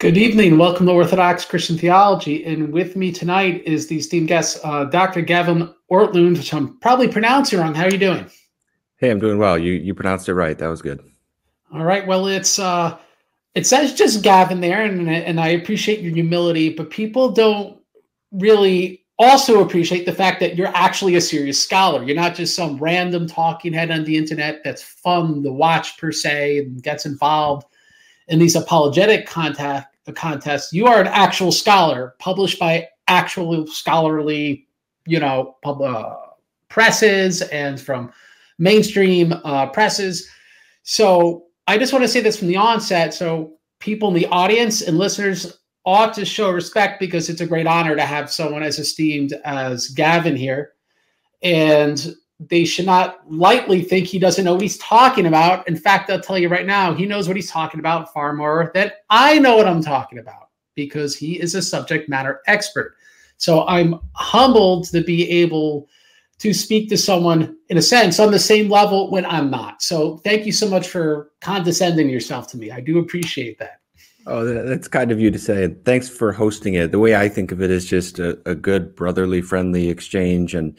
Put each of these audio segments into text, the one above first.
Good evening. Welcome to Orthodox Christian Theology. And with me tonight is the esteemed guest, uh, Dr. Gavin Ortlund, which I'm probably pronouncing wrong. How are you doing? Hey, I'm doing well. You you pronounced it right. That was good. All right. Well, it's uh, it says just Gavin there, and and I appreciate your humility, but people don't really also appreciate the fact that you're actually a serious scholar. You're not just some random talking head on the internet that's fun to watch per se and gets involved in these apologetic contact the contests. You are an actual scholar, published by actual scholarly, you know, pub, uh, presses and from mainstream uh, presses. So I just want to say this from the onset. So people in the audience and listeners ought to show respect because it's a great honor to have someone as esteemed as Gavin here. And they should not lightly think he doesn't know what he's talking about. In fact, I'll tell you right now, he knows what he's talking about far more than I know what I'm talking about because he is a subject matter expert. So I'm humbled to be able to speak to someone in a sense on the same level when I'm not. So thank you so much for condescending yourself to me. I do appreciate that. Oh, that's kind of you to say. Thanks for hosting it. The way I think of it is just a, a good brotherly, friendly exchange and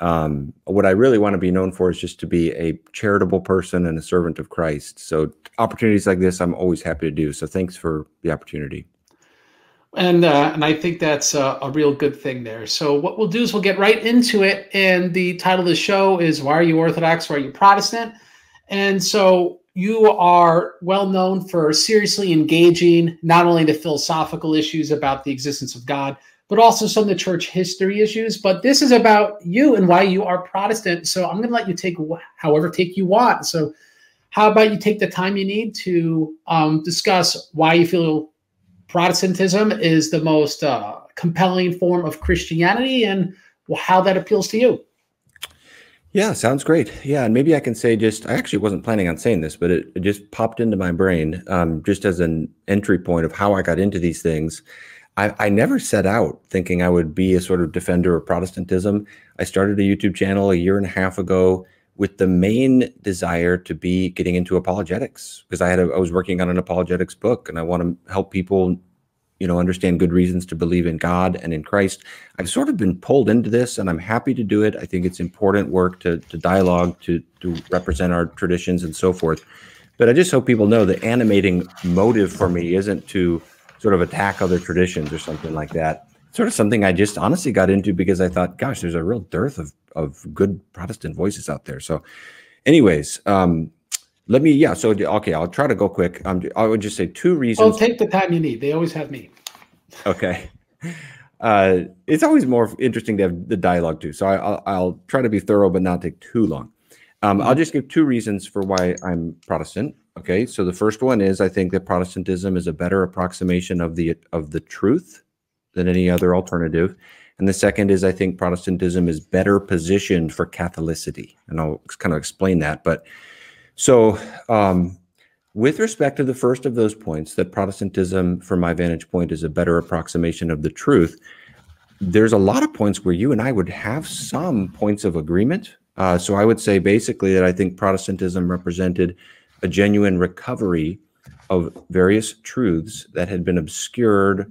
um, what I really want to be known for is just to be a charitable person and a servant of Christ. So opportunities like this, I'm always happy to do. So thanks for the opportunity. And uh, and I think that's a, a, real good thing there. So what we'll do is we'll get right into it. And the title of the show is "Why Are You Orthodox? Why Are You Protestant?" And so you are well known for seriously engaging not only the philosophical issues about the existence of God, but also some of the church history issues. But this is about you and why you are Protestant. So I'm going to let you take however take you want. So how about you take the time you need to um, discuss why you feel Protestantism is the most uh, compelling form of Christianity and how that appeals to you? Yeah, sounds great. Yeah, and maybe I can say just I actually wasn't planning on saying this, but it, it just popped into my brain um, just as an entry point of how I got into these things. I, I never set out thinking I would be a sort of defender of Protestantism. I started a YouTube channel a year and a half ago with the main desire to be getting into apologetics because I had a, I was working on an apologetics book and I want to help people you know understand good reasons to believe in God and in Christ. I've sort of been pulled into this and I'm happy to do it. I think it's important work to to dialogue to to represent our traditions and so forth. But I just hope people know the animating motive for me isn't to sort of attack other traditions or something like that. Sort of something I just honestly got into because I thought, gosh, there's a real dearth of of good Protestant voices out there. So, anyways, um, let me yeah. So okay, I'll try to go quick. Um, I would just say two reasons. Oh, take the time you need. They always have me. Okay. Uh, it's always more interesting to have the dialogue too. So I, will I'll try to be thorough, but not take too long. Um, I'll just give two reasons for why I'm Protestant. Okay, so the first one is I think that Protestantism is a better approximation of the of the truth than any other alternative. And the second is I think Protestantism is better positioned for Catholicity. And I'll kind of explain that. But so um, with respect to the first of those points, that Protestantism, from my vantage point, is a better approximation of the truth, there's a lot of points where you and I would have some points of agreement. Uh, so I would say basically that I think Protestantism represented a genuine recovery of various truths that had been obscured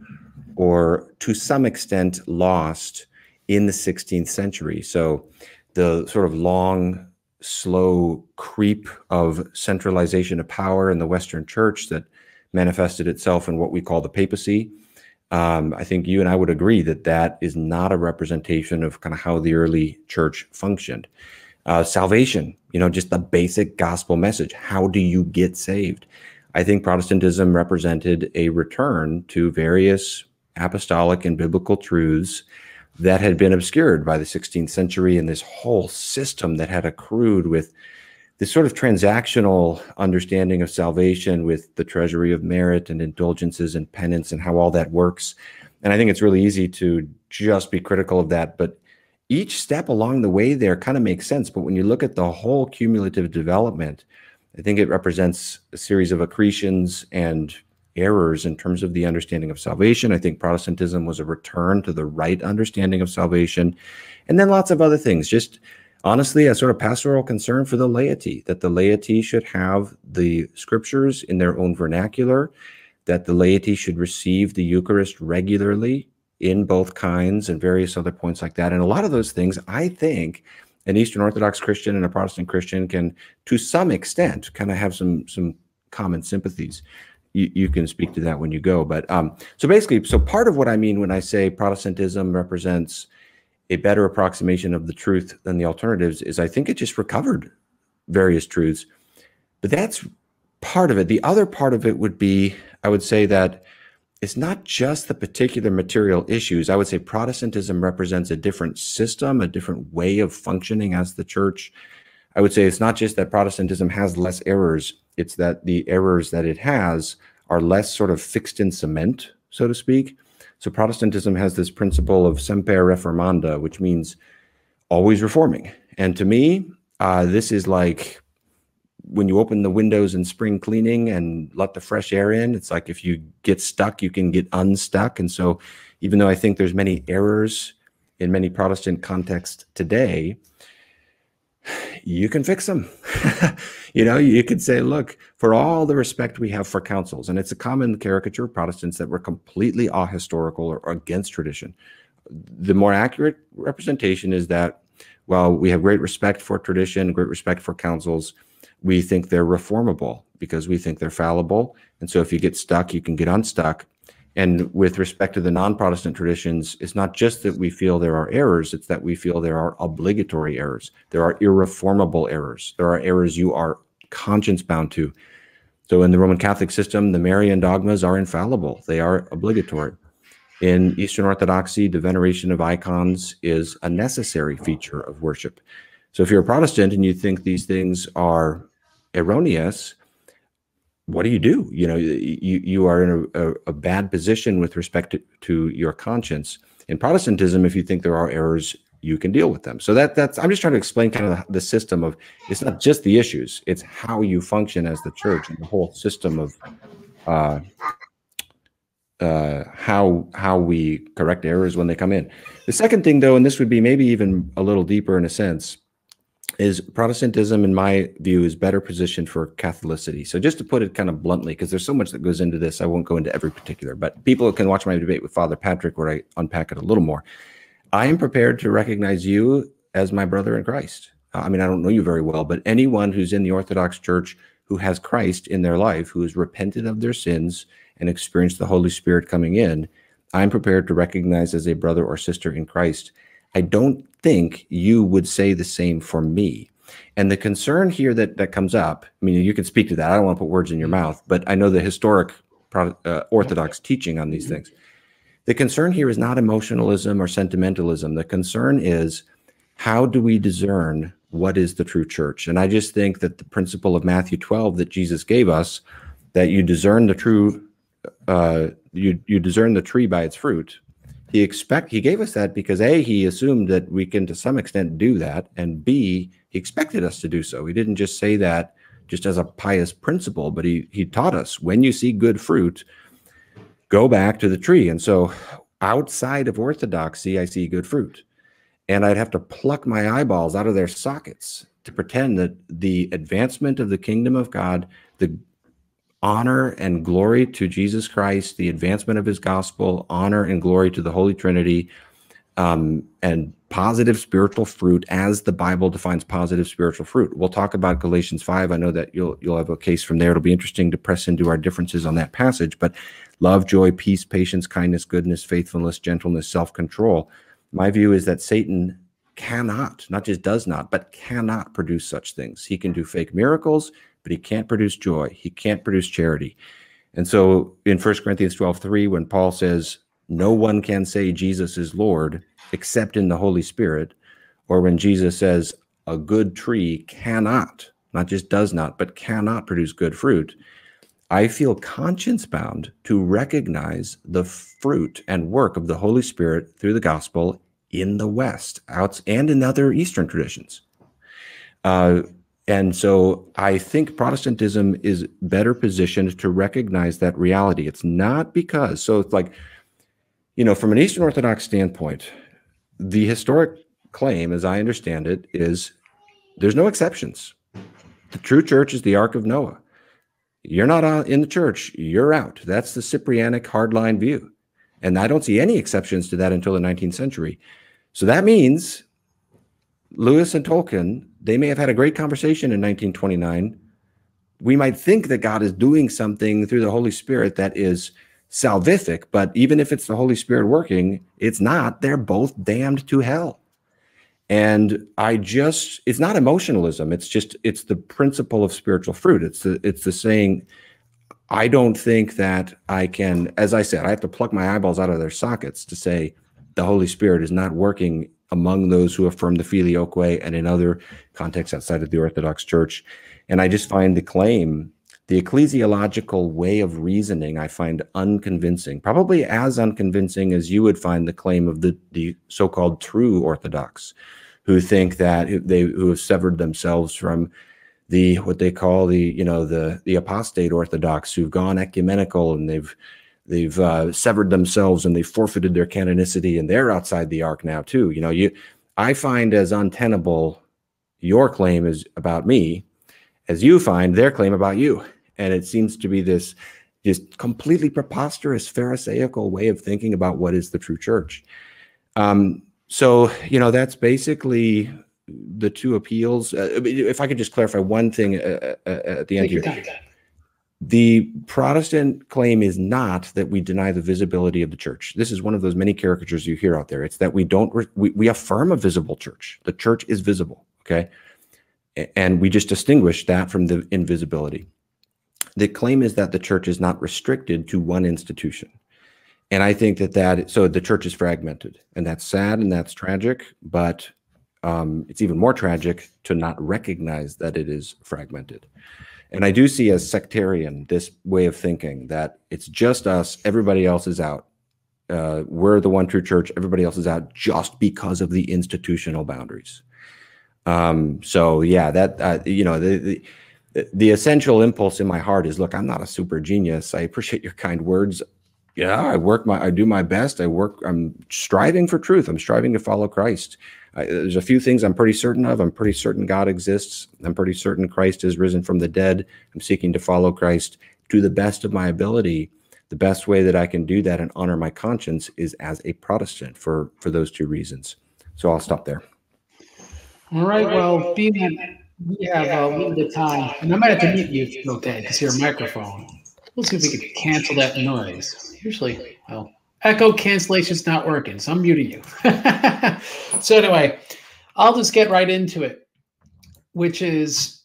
or to some extent lost in the 16th century. So the sort of long, slow creep of centralization of power in the Western church that manifested itself in what we call the papacy. Um, I think you and I would agree that that is not a representation of kind of how the early church functioned. Uh, salvation, you know, just the basic gospel message. How do you get saved? I think Protestantism represented a return to various apostolic and biblical truths that had been obscured by the 16th century and this whole system that had accrued with this sort of transactional understanding of salvation with the treasury of merit and indulgences and penance and how all that works. And I think it's really easy to just be critical of that. But each step along the way there kind of makes sense. But when you look at the whole cumulative development, I think it represents a series of accretions and errors in terms of the understanding of salvation. I think Protestantism was a return to the right understanding of salvation. And then lots of other things. Just honestly, a sort of pastoral concern for the laity, that the laity should have the scriptures in their own vernacular, that the laity should receive the Eucharist regularly in both kinds and various other points like that. And a lot of those things, I think, an Eastern Orthodox Christian and a Protestant Christian can, to some extent, kind of have some some common sympathies. You, you can speak to that when you go. But um, so basically, so part of what I mean when I say Protestantism represents a better approximation of the truth than the alternatives is I think it just recovered various truths. But that's part of it. The other part of it would be, I would say that it's not just the particular material issues. I would say Protestantism represents a different system, a different way of functioning as the church. I would say it's not just that Protestantism has less errors, it's that the errors that it has are less sort of fixed in cement, so to speak. So Protestantism has this principle of semper reformanda, which means always reforming. And to me, uh, this is like when you open the windows in spring cleaning and let the fresh air in, it's like if you get stuck, you can get unstuck. And so, even though I think there's many errors in many Protestant contexts today, you can fix them. you know, you could say, look, for all the respect we have for councils, and it's a common caricature of Protestants that we're completely ahistorical or, or against tradition. The more accurate representation is that, well, we have great respect for tradition, great respect for councils we think they're reformable because we think they're fallible. And so if you get stuck, you can get unstuck. And with respect to the non Protestant traditions, it's not just that we feel there are errors, it's that we feel there are obligatory errors. There are irreformable errors. There are errors you are conscience bound to. So in the Roman Catholic system, the Marian dogmas are infallible, they are obligatory. In Eastern Orthodoxy, the veneration of icons is a necessary feature of worship. So if you're a Protestant and you think these things are erroneous, what do you do? You know, you you are in a, a, a bad position with respect to, to, your conscience. In Protestantism, if you think there are errors, you can deal with them. So that that's I'm just trying to explain kind of the, the system of it's not just the issues, it's how you function as the church and the whole system of uh, uh, how how we correct errors when they come in. The second thing, though, and this would be maybe even a little deeper in a sense, is Protestantism, in my view, is better positioned for Catholicity. So, just to put it kind of bluntly, because there's so much that goes into this, I won't go into every particular, but people can watch my debate with Father Patrick where I unpack it a little more. I am prepared to recognize you as my brother in Christ. Uh, I mean, I don't know you very well, but anyone who's in the Orthodox Church who has Christ in their life, who has repented of their sins and experienced the Holy Spirit coming in, I'm prepared to recognize as a brother or sister in Christ. I don't think you would say the same for me. And the concern here that that comes up, I mean, you can speak to that. I don't want to put words in your mm-hmm. mouth, but I know the historic uh, Orthodox teaching on these mm-hmm. things. The concern here is not emotionalism or sentimentalism. The concern is how do we discern what is the true church? And I just think that the principle of Matthew 12 that Jesus gave us, that you discern the true, uh, you you discern the tree by its fruit, he expect he gave us that because a he assumed that we can to some extent do that and b he expected us to do so. He didn't just say that just as a pious principle but he he taught us when you see good fruit go back to the tree. And so outside of orthodoxy i see good fruit. And i'd have to pluck my eyeballs out of their sockets to pretend that the advancement of the kingdom of god the honor and glory to Jesus Christ, the advancement of his gospel, honor and glory to the Holy Trinity, um, and positive spiritual fruit as the Bible defines positive spiritual fruit. We'll talk about Galatians 5. I know that you'll you'll have a case from there. It'll be interesting to press into our differences on that passage, but love, joy, peace, patience, kindness, goodness, faithfulness, gentleness, self-control. My view is that Satan cannot, not just does not, but cannot produce such things. He can do fake miracles but he can't produce joy. He can't produce charity. And so in 1 Corinthians 12, 3, when Paul says, No one can say Jesus is Lord except in the Holy Spirit, or when Jesus says, A good tree cannot, not just does not, but cannot produce good fruit, I feel conscience bound to recognize the fruit and work of the Holy Spirit through the gospel in the West, out and in other Eastern traditions. Uh, and so I think Protestantism is better positioned to recognize that reality. It's not because, so it's like, you know, from an Eastern Orthodox standpoint, the historic claim, as I understand it, is there's no exceptions. The true church is the Ark of Noah. you're not in the church, you're out. That's the Cyprianic hardline view. And I don't see any exceptions to that until the 19th century. So that means Lewis and Tolkien, they may have had a great conversation in 1929. We might think that God is doing something through the Holy Spirit that is salvific, but even if it's the Holy Spirit working, it's not. They're both damned to hell. And I just, it's not emotionalism. It's just, it's the principle of spiritual fruit. It's the, it's the saying, I don't think that I can, as I said, I have to pluck my eyeballs out of their sockets to say the Holy Spirit is not working among those who affirm the filioque and in other contexts outside of the Orthodox Church. And I just find the claim, the ecclesiological way of reasoning, I find unconvincing, probably as unconvincing as you would find the claim of the, the so-called true Orthodox, who think that they who have severed themselves from the what they call the you know the the apostate Orthodox who've gone ecumenical and they've they've uh, severed themselves and they forfeited their canonicity and they're outside the ark now too. You know, you I find as untenable your claim is about me as you find their claim about you, and it seems to be this just completely preposterous Pharisaical way of thinking about what is the true church. Um, so you know that's basically the two appeals. Uh, if I could just clarify one thing uh, uh, uh at the end here. The Protestant claim is not that we deny the visibility of the church. This is one of those many caricatures you hear out there. It's that we don't we, we affirm a visible church. The church is visible, okay? And we just distinguish that from the invisibility. The claim is that the church is not restricted to one institution. And I think that that so the church is fragmented, and that's sad and that's tragic, but um, it's even more tragic to not recognize that it is fragmented. And I do see as sectarian this way of thinking that it's just us, everybody else is out. Uh, we're the one true church, everybody else is out just because of the institutional boundaries. Um, so yeah, that uh, you know the, the the essential impulse in my heart is look, I'm not a super genius. I appreciate your kind words. Yeah, I work my I do my best. I work I'm striving for truth. I'm striving to follow Christ. I, uh, there's a few things I'm pretty certain of. I'm pretty certain God exists. I'm pretty certain Christ is risen from the dead. I'm seeking to follow Christ to the best of my ability. The best way that I can do that and honor my conscience is as a Protestant for for those two reasons. So I'll stop there. All right. Well, being that we have a little bit of time, and I might have to mute you if it's okay, because your microphone. Let's see if we can cancel that noise. Usually, well, echo cancellation's not working, so I'm muting you. so anyway, I'll just get right into it, which is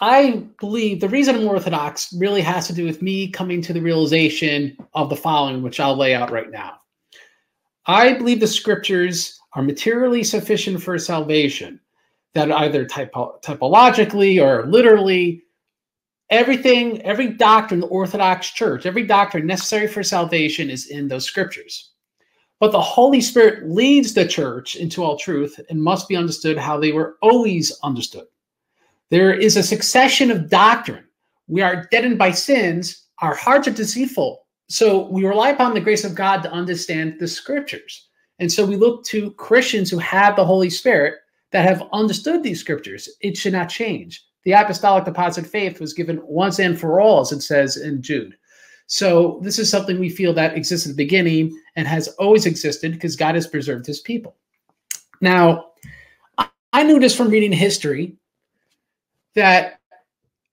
I believe the reason I'm Orthodox really has to do with me coming to the realization of the following, which I'll lay out right now. I believe the scriptures are materially sufficient for salvation, that either typo- typologically or literally everything, every doctrine, the Orthodox Church, every doctrine necessary for salvation is in those scriptures. But the Holy Spirit leads the church into all truth and must be understood how they were always understood. There is a succession of doctrine. We are deadened by sins, our hearts are deceitful. So we rely upon the grace of God to understand the scriptures. And so we look to Christians who have the Holy Spirit that have understood these scriptures. It should not change the apostolic deposit faith was given once and for all, as it says in Jude. So this is something we feel that exists at the beginning and has always existed because God has preserved his people. Now, I knew this from reading history that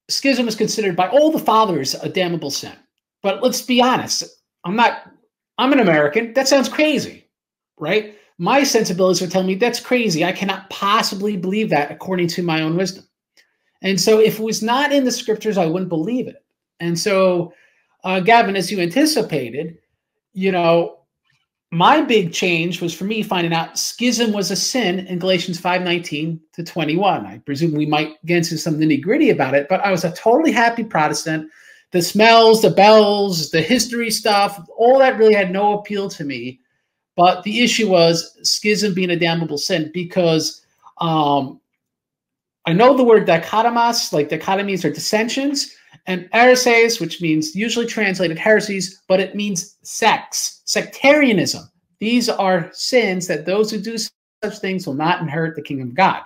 schism is considered by all the fathers a damnable sin. But let's be honest, I'm not, I'm an American. That sounds crazy, right? My sensibilities are telling me that's crazy. I cannot possibly believe that according to my own wisdom. And so if it was not in the scriptures, I wouldn't believe it. And so, uh, Gavin, as you anticipated, you know, my big change was for me finding out schism was a sin in Galatians 5:19 to 21. I presume we might get into some nitty-gritty about it, but I was a totally happy Protestant. The smells, the bells, the history stuff, all that really had no appeal to me. But the issue was schism being a damnable sin because um, I know the word dichotomos, like dichotomies or dissensions, and heresies, which means usually translated heresies, but it means sects, sectarianism. These are sins that those who do such things will not inherit the kingdom of God.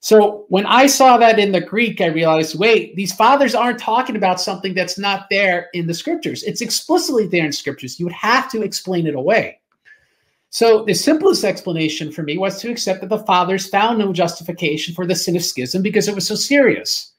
So when I saw that in the Greek, I realized wait, these fathers aren't talking about something that's not there in the scriptures. It's explicitly there in scriptures. You would have to explain it away. So the simplest explanation for me was to accept that the fathers found no justification for the sin of schism because it was so serious.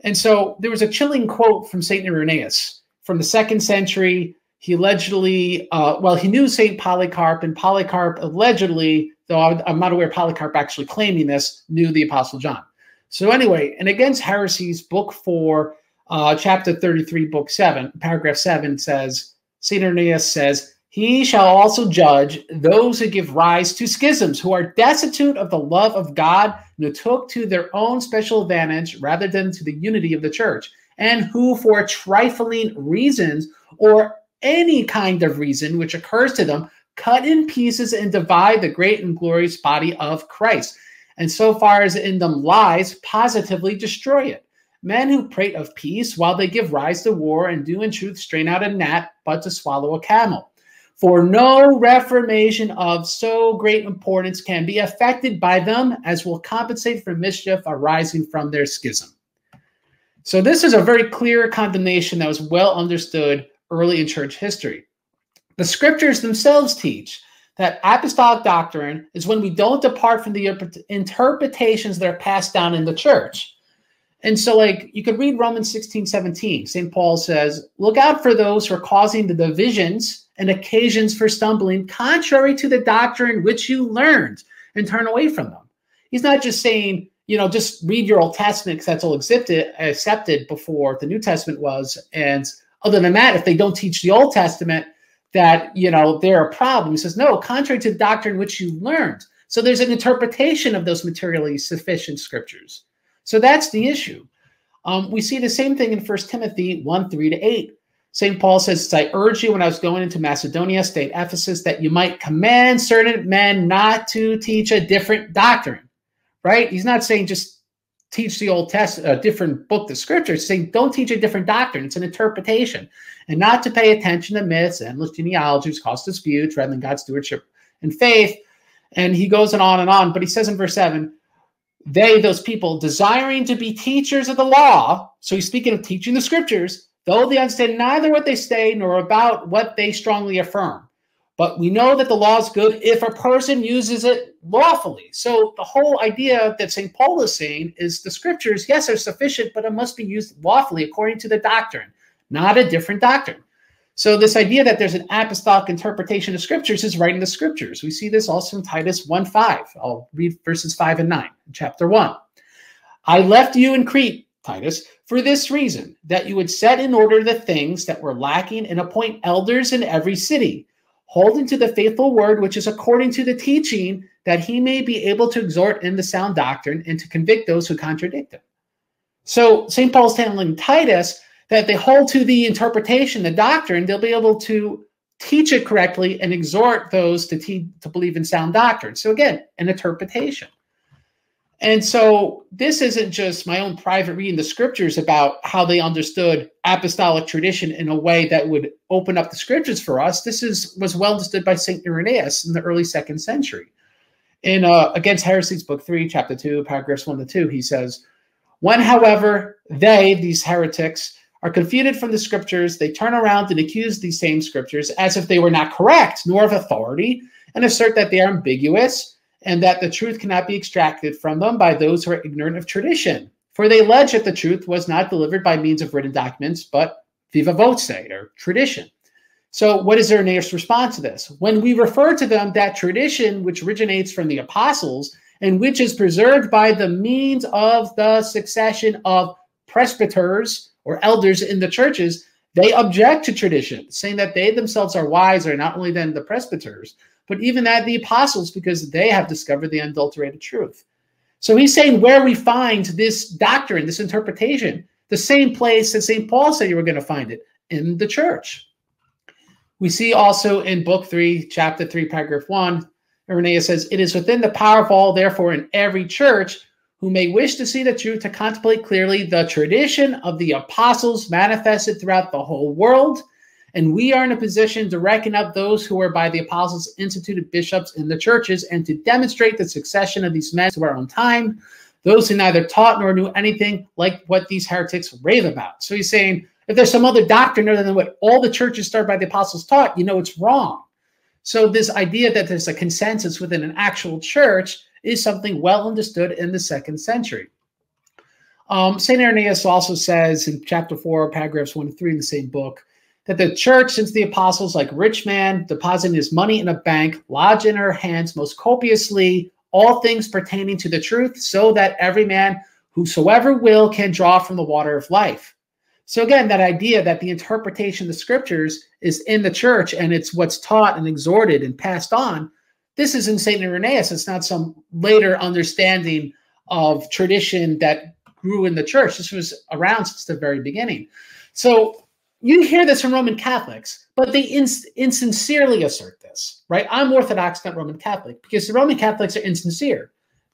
And so there was a chilling quote from St. Irenaeus from the second century. He allegedly, uh, well, he knew St. Polycarp, and Polycarp allegedly though I'm not aware Polycarp actually claiming this, knew the Apostle John. So, anyway, and against heresies, book four, uh, chapter 33, book seven, paragraph seven says, St. Irenaeus says, He shall also judge those who give rise to schisms, who are destitute of the love of God, and who took to their own special advantage rather than to the unity of the church, and who, for trifling reasons or any kind of reason which occurs to them, cut in pieces and divide the great and glorious body of Christ. And so far as in them lies, positively destroy it. Men who prate of peace while they give rise to war and do in truth strain out a gnat, but to swallow a camel. For no reformation of so great importance can be effected by them as will compensate for mischief arising from their schism. So, this is a very clear condemnation that was well understood early in church history. The scriptures themselves teach that apostolic doctrine is when we don't depart from the interpretations that are passed down in the church. And so, like, you could read Romans 16, 17. St. Paul says, Look out for those who are causing the divisions and occasions for stumbling, contrary to the doctrine which you learned, and turn away from them. He's not just saying, you know, just read your Old Testament because that's all accepted, accepted before the New Testament was. And other than that, if they don't teach the Old Testament, that you know they're a problem. He says, no, contrary to the doctrine which you learned. So there's an interpretation of those materially sufficient scriptures. So that's the issue. Um, we see the same thing in First Timothy 1 3 to 8. St. Paul says, I urge you when I was going into Macedonia, state Ephesus, that you might command certain men not to teach a different doctrine. Right? He's not saying just teach the Old Testament, a different book, the scriptures, saying don't teach a different doctrine. It's an interpretation. And not to pay attention to myths, endless genealogies, cause disputes, rather than God's stewardship and faith. And he goes and on and on. But he says in verse 7, they, those people, desiring to be teachers of the law, so he's speaking of teaching the scriptures, though they understand neither what they say nor about what they strongly affirm. But we know that the law is good if a person uses it lawfully. So the whole idea that St. Paul is saying is the scriptures, yes, are sufficient, but it must be used lawfully according to the doctrine, not a different doctrine. So this idea that there's an apostolic interpretation of scriptures is right in the scriptures. We see this also in Titus 1 5. I'll read verses 5 and 9, chapter 1. I left you in Crete, Titus, for this reason, that you would set in order the things that were lacking and appoint elders in every city holding to the faithful word which is according to the teaching, that he may be able to exhort in the sound doctrine and to convict those who contradict him. So St. Paul's telling Titus that they hold to the interpretation, the doctrine, they'll be able to teach it correctly and exhort those to, te- to believe in sound doctrine. So again, an interpretation. And so this isn't just my own private reading the scriptures about how they understood apostolic tradition in a way that would open up the scriptures for us. This is was well understood by Saint Irenaeus in the early second century. In uh, Against Heresies, Book 3, Chapter 2, paragraphs 1 to 2, he says, When, however, they, these heretics, are confuted from the scriptures, they turn around and accuse these same scriptures as if they were not correct, nor of authority, and assert that they are ambiguous and that the truth cannot be extracted from them by those who are ignorant of tradition. For they allege that the truth was not delivered by means of written documents, but viva voce, or tradition. So, what is Irenaeus' response to this? When we refer to them that tradition which originates from the apostles and which is preserved by the means of the succession of presbyters or elders in the churches, they object to tradition, saying that they themselves are wiser not only than the presbyters, but even at the apostles because they have discovered the unadulterated truth. So he's saying where we find this doctrine, this interpretation, the same place that St. Paul said you were going to find it in the church. We see also in Book 3, Chapter 3, Paragraph 1, Irenaeus says, It is within the power of all, therefore, in every church who may wish to see the truth to contemplate clearly the tradition of the apostles manifested throughout the whole world and we are in a position to reckon up those who are by the apostles instituted bishops in the churches and to demonstrate the succession of these men to our own time, those who neither taught nor knew anything like what these heretics rave about. So he's saying if there's some other doctrine other than what all the churches started by the apostles taught, you know it's wrong. So this idea that there's a consensus within an actual church is something well understood in the second century. Um, St. Irenaeus also says in chapter 4, paragraphs 1 to 3 in the same book, that the church, since the apostles, like rich man depositing his money in a bank, lodge in her hands most copiously all things pertaining to the truth, so that every man whosoever will can draw from the water of life. So again, that idea that the interpretation of the scriptures is in the church and it's what's taught and exhorted and passed on. This is in St. Irenaeus. It's not some later understanding of tradition that grew in the church. This was around since the very beginning. So you hear this from Roman Catholics, but they ins- insincerely assert this, right? I'm Orthodox, not Roman Catholic, because the Roman Catholics are insincere.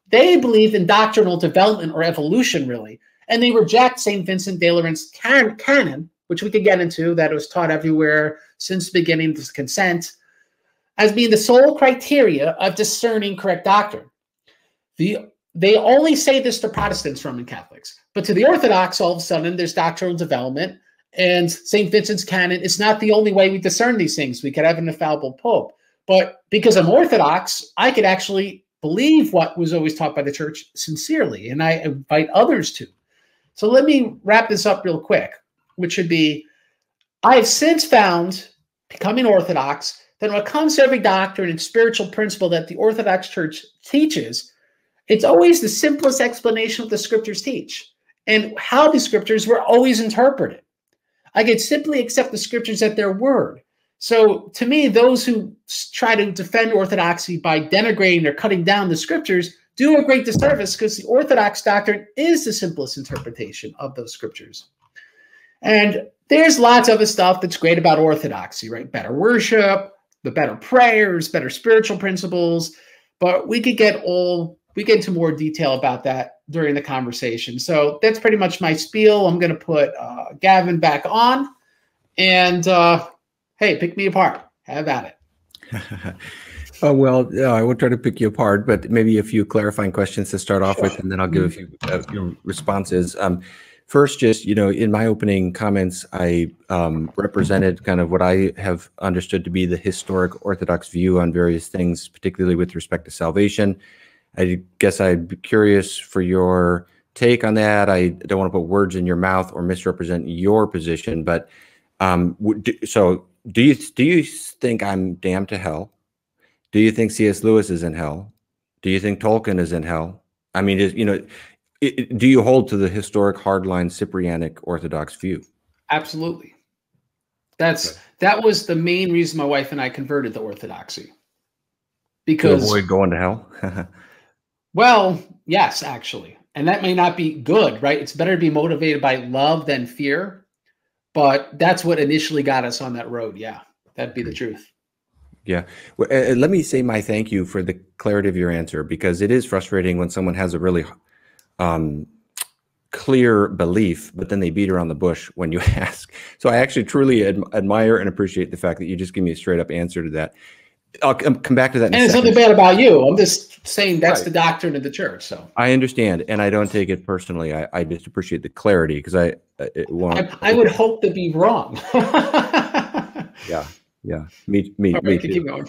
They believe in doctrinal development or evolution, really, and they reject St. Vincent de Lerins' can- canon, which we could get into, that was taught everywhere since the beginning of consent, as being the sole criteria of discerning correct doctrine. The they only say this to Protestants, Roman Catholics, but to the Orthodox, all of a sudden, there's doctrinal development and St. Vincent's canon. It's not the only way we discern these things. We could have an infallible pope. But because I'm Orthodox, I could actually believe what was always taught by the church sincerely, and I invite others to. So let me wrap this up real quick, which should be I have since found, becoming Orthodox, that when it comes to every doctrine and spiritual principle that the Orthodox Church teaches, it's always the simplest explanation of the scriptures teach and how the scriptures were always interpreted. I could simply accept the scriptures at their word. So to me, those who try to defend orthodoxy by denigrating or cutting down the scriptures do a great disservice because the orthodox doctrine is the simplest interpretation of those scriptures. And there's lots of other stuff that's great about orthodoxy, right? Better worship, the better prayers, better spiritual principles. But we could get all we get into more detail about that during the conversation. So that's pretty much my spiel. I'm going to put uh, Gavin back on, and uh, hey, pick me apart. Have at it. oh, well, uh, I will try to pick you apart, but maybe a few clarifying questions to start off sure. with, and then I'll give a mm-hmm. few uh, responses. Um, first, just you know, in my opening comments, I um, represented kind of what I have understood to be the historic Orthodox view on various things, particularly with respect to salvation I guess I'd be curious for your take on that. I don't want to put words in your mouth or misrepresent your position, but um, so do you do you think I'm damned to hell? Do you think C.S. Lewis is in hell? Do you think Tolkien is in hell? I mean, is, you know, it, do you hold to the historic hardline Cyprianic Orthodox view? Absolutely. That's okay. that was the main reason my wife and I converted to Orthodoxy. Because to avoid going to hell. Well, yes, actually. And that may not be good, right? It's better to be motivated by love than fear. But that's what initially got us on that road. Yeah, that'd be the truth. Yeah. Well, uh, let me say my thank you for the clarity of your answer because it is frustrating when someone has a really um, clear belief, but then they beat around the bush when you ask. So I actually truly ad- admire and appreciate the fact that you just give me a straight up answer to that. I'll come back to that. and it's nothing bad about you. I'm just saying that's right. the doctrine of the church. So I understand, and I don't take it personally. I, I just appreciate the clarity because I it won't. I, I would hope to be wrong. yeah, yeah. Me, me, me Keep going.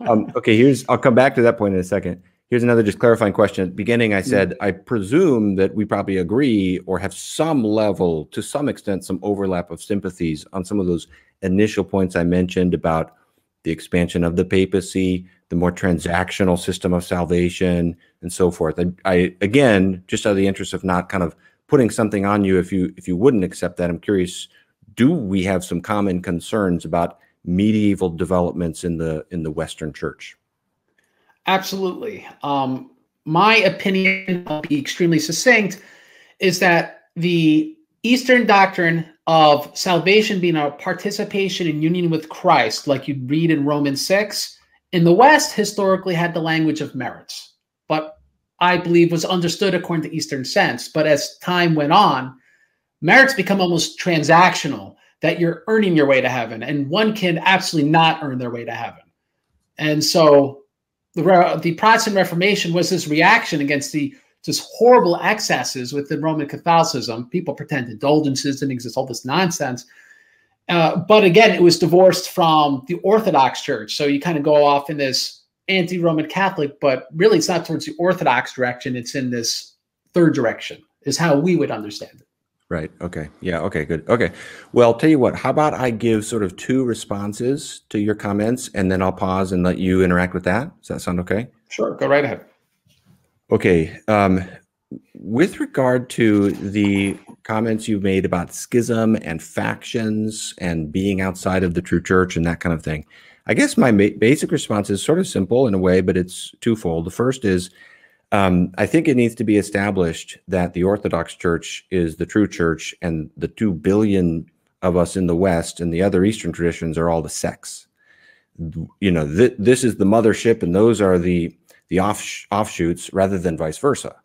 um, okay, here's. I'll come back to that point in a second. Here's another just clarifying question. At the beginning, I said mm-hmm. I presume that we probably agree or have some level, to some extent, some overlap of sympathies on some of those initial points I mentioned about the expansion of the papacy, the more transactional system of salvation, and so forth. I, I, again, just out of the interest of not kind of putting something on you if you if you wouldn't accept that, I'm curious. Do we have some common concerns about medieval developments in the in the Western Church? Absolutely. Um, my opinion, I'll be extremely succinct, is that the Eastern doctrine of salvation being a participation in union with Christ, like you'd read in Romans 6, in the West historically had the language of merits, but I believe was understood according to Eastern sense. But as time went on, merits become almost transactional, that you're earning your way to heaven, and one can absolutely not earn their way to heaven. And so the, the Protestant Reformation was this reaction against the just horrible excesses within Roman Catholicism. People pretend indulgences didn't exist, all this nonsense. Uh, but again, it was divorced from the Orthodox Church. So you kind of go off in this anti Roman Catholic, but really it's not towards the Orthodox direction, it's in this third direction, is how we would understand it. Right. Okay. Yeah. Okay. Good. Okay. Well, tell you what, how about I give sort of two responses to your comments and then I'll pause and let you interact with that? Does that sound okay? Sure. Go right ahead. Okay. Um, with regard to the comments you've made about schism and factions and being outside of the true church and that kind of thing, I guess my basic response is sort of simple in a way, but it's twofold. The first is um, I think it needs to be established that the Orthodox Church is the true church, and the two billion of us in the West and the other Eastern traditions are all the sects. You know, th- this is the mothership, and those are the the off- offshoots, rather than vice versa.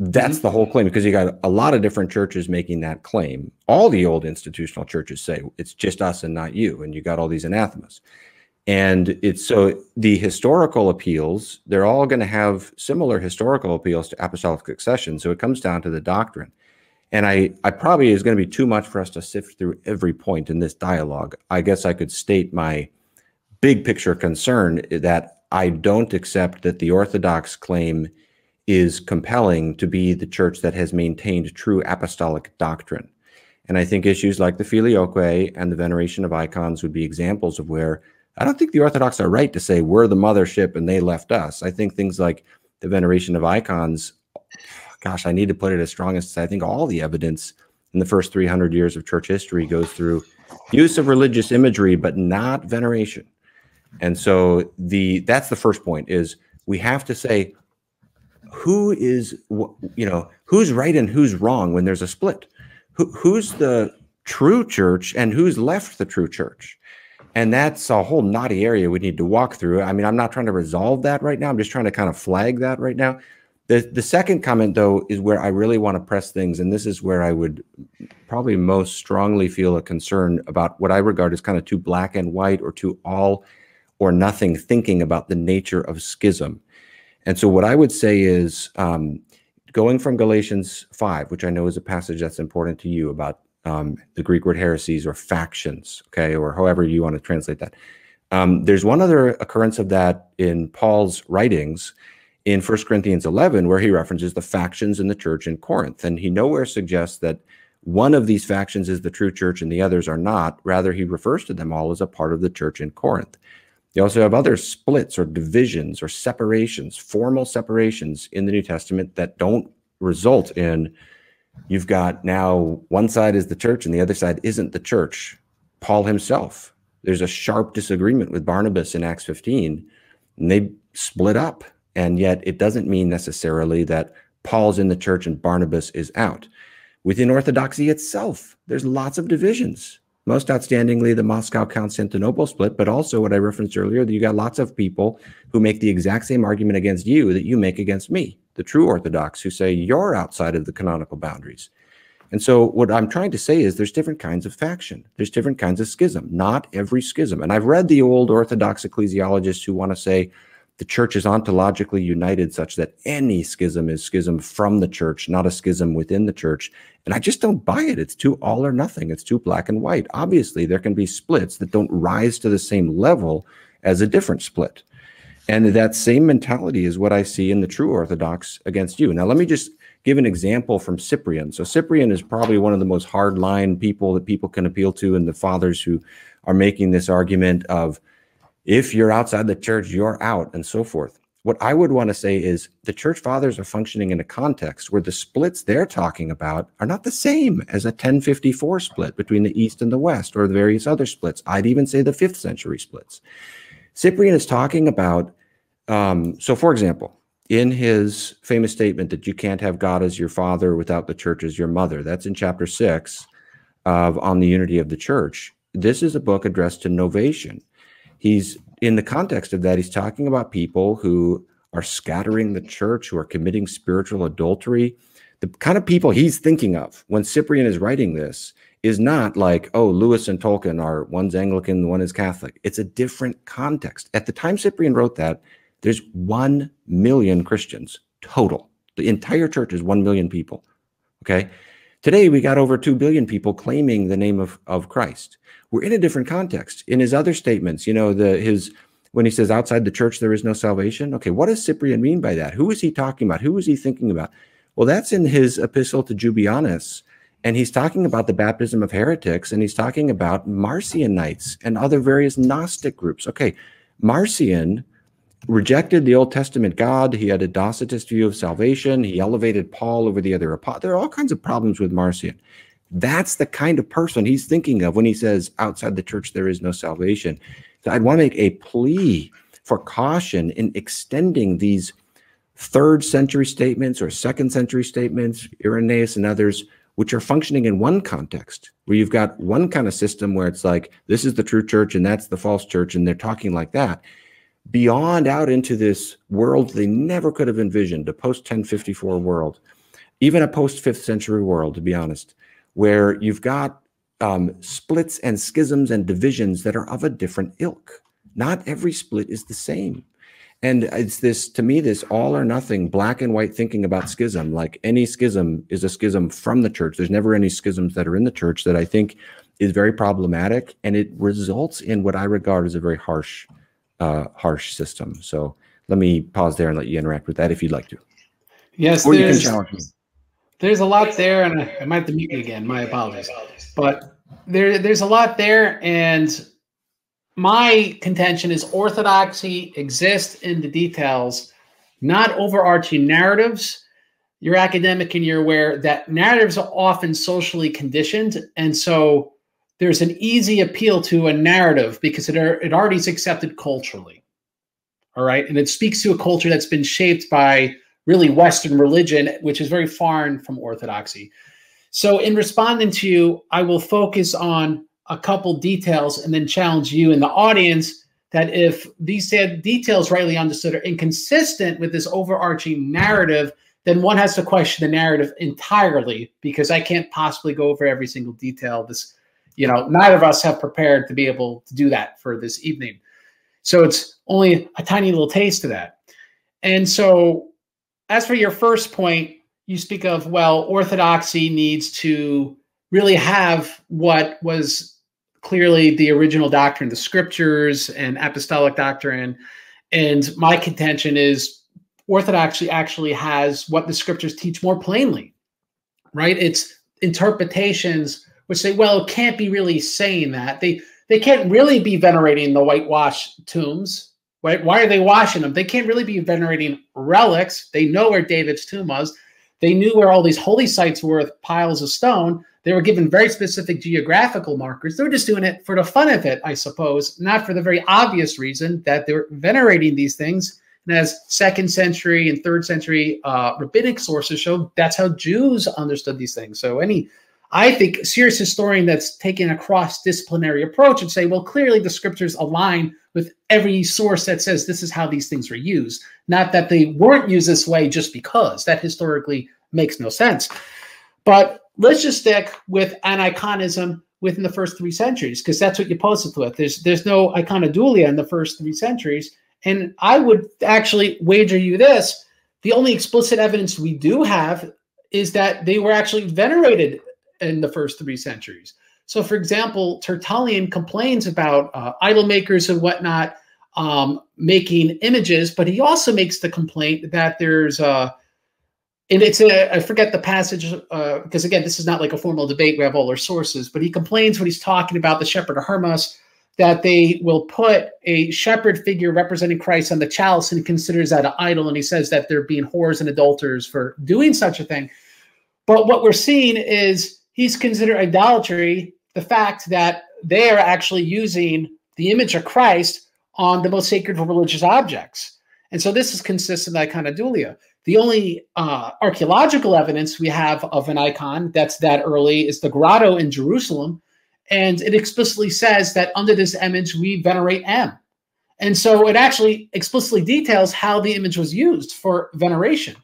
That's mm-hmm. the whole claim because you got a lot of different churches making that claim. All the old institutional churches say it's just us and not you, and you got all these anathemas. And it's so the historical appeals, they're all going to have similar historical appeals to apostolic succession. So it comes down to the doctrine. And I, I probably is going to be too much for us to sift through every point in this dialogue. I guess I could state my big picture concern that I don't accept that the Orthodox claim is compelling to be the church that has maintained true apostolic doctrine. And I think issues like the filioque and the veneration of icons would be examples of where I don't think the Orthodox are right to say we're the mothership and they left us. I think things like the veneration of icons, gosh, I need to put it as strong as I think all the evidence in the first 300 years of church history goes through use of religious imagery, but not veneration. And so the that's the first point is we have to say who is you know who's right and who's wrong when there's a split. Who, who's the true church and who's left the true church? And that's a whole knotty area we need to walk through. I mean, I'm not trying to resolve that right now. I'm just trying to kind of flag that right now. The, the second comment, though, is where I really want to press things. And this is where I would probably most strongly feel a concern about what I regard as kind of too black and white or too all or nothing thinking about the nature of schism. And so, what I would say is um, going from Galatians 5, which I know is a passage that's important to you about um, the Greek word heresies or factions, okay, or however you want to translate that. Um, there's one other occurrence of that in Paul's writings in 1 Corinthians 11, where he references the factions in the church in Corinth. And he nowhere suggests that one of these factions is the true church and the others are not. Rather, he refers to them all as a part of the church in Corinth. You also have other splits or divisions or separations, formal separations in the New Testament that don't result in You've got now one side is the church and the other side isn't the church. Paul himself, there's a sharp disagreement with Barnabas in Acts 15, and they split up. And yet it doesn't mean necessarily that Paul's in the church and Barnabas is out. Within Orthodoxy itself, there's lots of divisions. Most outstandingly, the Moscow Constantinople split, but also what I referenced earlier, that you got lots of people who make the exact same argument against you that you make against me the true Orthodox, who say you're outside of the canonical boundaries. And so, what I'm trying to say is there's different kinds of faction, there's different kinds of schism, not every schism. And I've read the old Orthodox ecclesiologists who want to say the church is ontologically united such that any schism is schism from the church, not a schism within the church. And I just don't buy it. It's too all or nothing, it's too black and white. Obviously, there can be splits that don't rise to the same level as a different split. And that same mentality is what I see in the true Orthodox against you. Now, let me just give an example from Cyprian. So, Cyprian is probably one of the most hardline people that people can appeal to, and the fathers who are making this argument of if you're outside the church, you're out, and so forth. What I would want to say is the church fathers are functioning in a context where the splits they're talking about are not the same as a 1054 split between the East and the West or the various other splits. I'd even say the fifth century splits. Cyprian is talking about, um, so for example, in his famous statement that you can't have God as your father without the church as your mother, that's in chapter six of On the Unity of the Church. This is a book addressed to Novatian. He's in the context of that, he's talking about people who are scattering the church, who are committing spiritual adultery. The kind of people he's thinking of when Cyprian is writing this is not like, oh, Lewis and Tolkien are one's Anglican, one is Catholic. It's a different context. At the time Cyprian wrote that, there's 1 million Christians total The entire church is 1 million people. Okay. Today, we got over 2 billion people claiming the name of, of Christ. We're in a different context. In his other statements, you know, the his when he says outside the church there is no salvation. Okay, what does Cyprian mean by that? Who is he talking about? Who is he thinking about? Well, that's in his epistle to Jubaianus. And he's talking about the baptism of heretics, and he's talking about Marcionites and other various Gnostic groups. Okay, Marcion rejected the Old Testament God. He had a Docetist view of salvation. He elevated Paul over the other apostles. There are all kinds of problems with Marcion. That's the kind of person he's thinking of when he says, outside the church, there is no salvation. So I'd want to make a plea for caution in extending these third century statements or second century statements, Irenaeus and others, which are functioning in one context, where you've got one kind of system where it's like, this is the true church and that's the false church, and they're talking like that, beyond out into this world they never could have envisioned, a post 1054 world, even a post fifth century world, to be honest, where you've got um, splits and schisms and divisions that are of a different ilk. Not every split is the same. And it's this, to me, this all or nothing black and white thinking about schism. Like any schism is a schism from the church. There's never any schisms that are in the church that I think is very problematic. And it results in what I regard as a very harsh, uh, harsh system. So let me pause there and let you interact with that if you'd like to. Yes, or you can challenge me. There's a lot there, and I, might have to mute you again. My apologies. But there, there's a lot there, and my contention is orthodoxy exists in the details, not overarching narratives. You're academic and you're aware that narratives are often socially conditioned. And so there's an easy appeal to a narrative because it, it already is accepted culturally. All right. And it speaks to a culture that's been shaped by really Western religion, which is very foreign from orthodoxy. So, in responding to you, I will focus on a couple details and then challenge you in the audience that if these said details rightly understood are inconsistent with this overarching narrative, then one has to question the narrative entirely because I can't possibly go over every single detail. This, you know, neither of us have prepared to be able to do that for this evening. So it's only a tiny little taste of that. And so, as for your first point, you speak of, well, orthodoxy needs to really have what was clearly the original doctrine, the scriptures and apostolic doctrine. And my contention is orthodoxy actually has what the scriptures teach more plainly, right? It's interpretations which say, well, it can't be really saying that. They they can't really be venerating the whitewashed tombs. Right? Why are they washing them? They can't really be venerating relics. They know where David's tomb was. They knew where all these holy sites were with piles of stone. They were given very specific geographical markers. They were just doing it for the fun of it, I suppose, not for the very obvious reason that they're venerating these things. And as second century and third century uh, rabbinic sources show, that's how Jews understood these things. So any, I think, serious historian that's taking a cross-disciplinary approach and say, well, clearly the scriptures align with every source that says this is how these things were used, not that they weren't used this way just because. That historically makes no sense. But let's just stick with aniconism within the first three centuries because that's what you post it with. There's there's no iconodulia in the first three centuries, and I would actually wager you this: the only explicit evidence we do have is that they were actually venerated in the first three centuries. So, for example, Tertullian complains about uh, idol makers and whatnot um, making images, but he also makes the complaint that there's uh, and it's a I forget the passage uh, because again this is not like a formal debate. We have all our sources, but he complains when he's talking about the shepherd of Hermas that they will put a shepherd figure representing Christ on the chalice and he considers that an idol, and he says that they're being whores and adulterers for doing such a thing. But what we're seeing is he's considered idolatry the fact that they are actually using the image of Christ on the most sacred religious objects. And so this is consistent with iconodulia. The only uh, archaeological evidence we have of an icon that's that early is the grotto in Jerusalem. And it explicitly says that under this image, we venerate M. And so it actually explicitly details how the image was used for veneration.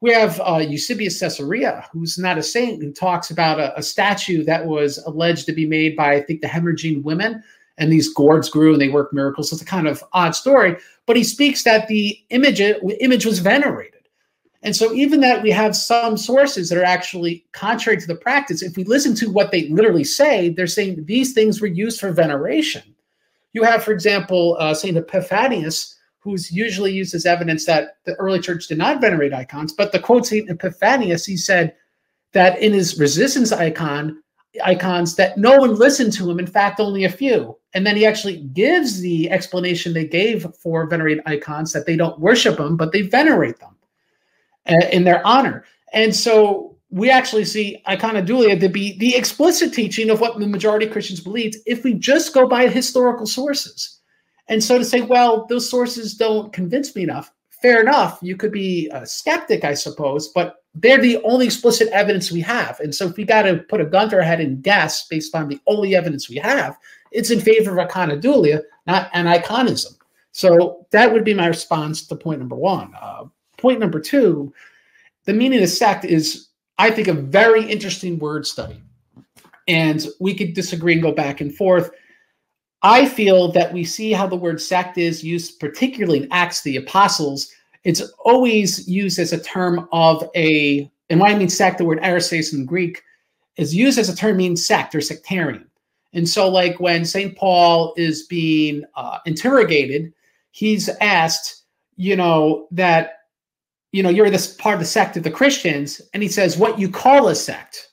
We have uh, Eusebius Caesarea, who's not a saint, who talks about a, a, statue that was alleged to be made by, I think, the hemorrhaging women. And these gourds grew and they worked miracles. It's a kind of odd story. But he speaks that the image, image was venerated. And so, even that we have some sources that are actually contrary to the practice, if we listen to what they literally say, they're saying these things were used for veneration. You have, for example, uh, St. Epiphanius, who's usually used as evidence that the early church did not venerate icons, but the quote St. Epiphanius, he said that in his resistance icon, icons that no one listened to him, in fact, only a few. And then he actually gives the explanation they gave for venerate icons that they don't worship them, but they venerate them uh, in their honor. And so we actually see iconodulia to be the explicit teaching of what the majority of Christians believed if we just go by historical sources. And so to say, well, those sources don't convince me enough, fair enough. You could be a skeptic, I suppose, but they're the only explicit evidence we have. And so if we got to put a gun to our head and guess based on the only evidence we have, it's in favor of iconodulia, not aniconism. So that would be my response to point number one. Uh, point number two, the meaning of sect is, I think, a very interesting word study. And we could disagree and go back and forth. I feel that we see how the word sect is used, particularly in Acts the Apostles. It's always used as a term of a, and when I mean sect, the word aristos in Greek is used as a term means sect or sectarian. And so, like when St. Paul is being uh, interrogated, he's asked, you know, that you know, you're this part of the sect of the Christians, and he says, what you call a sect,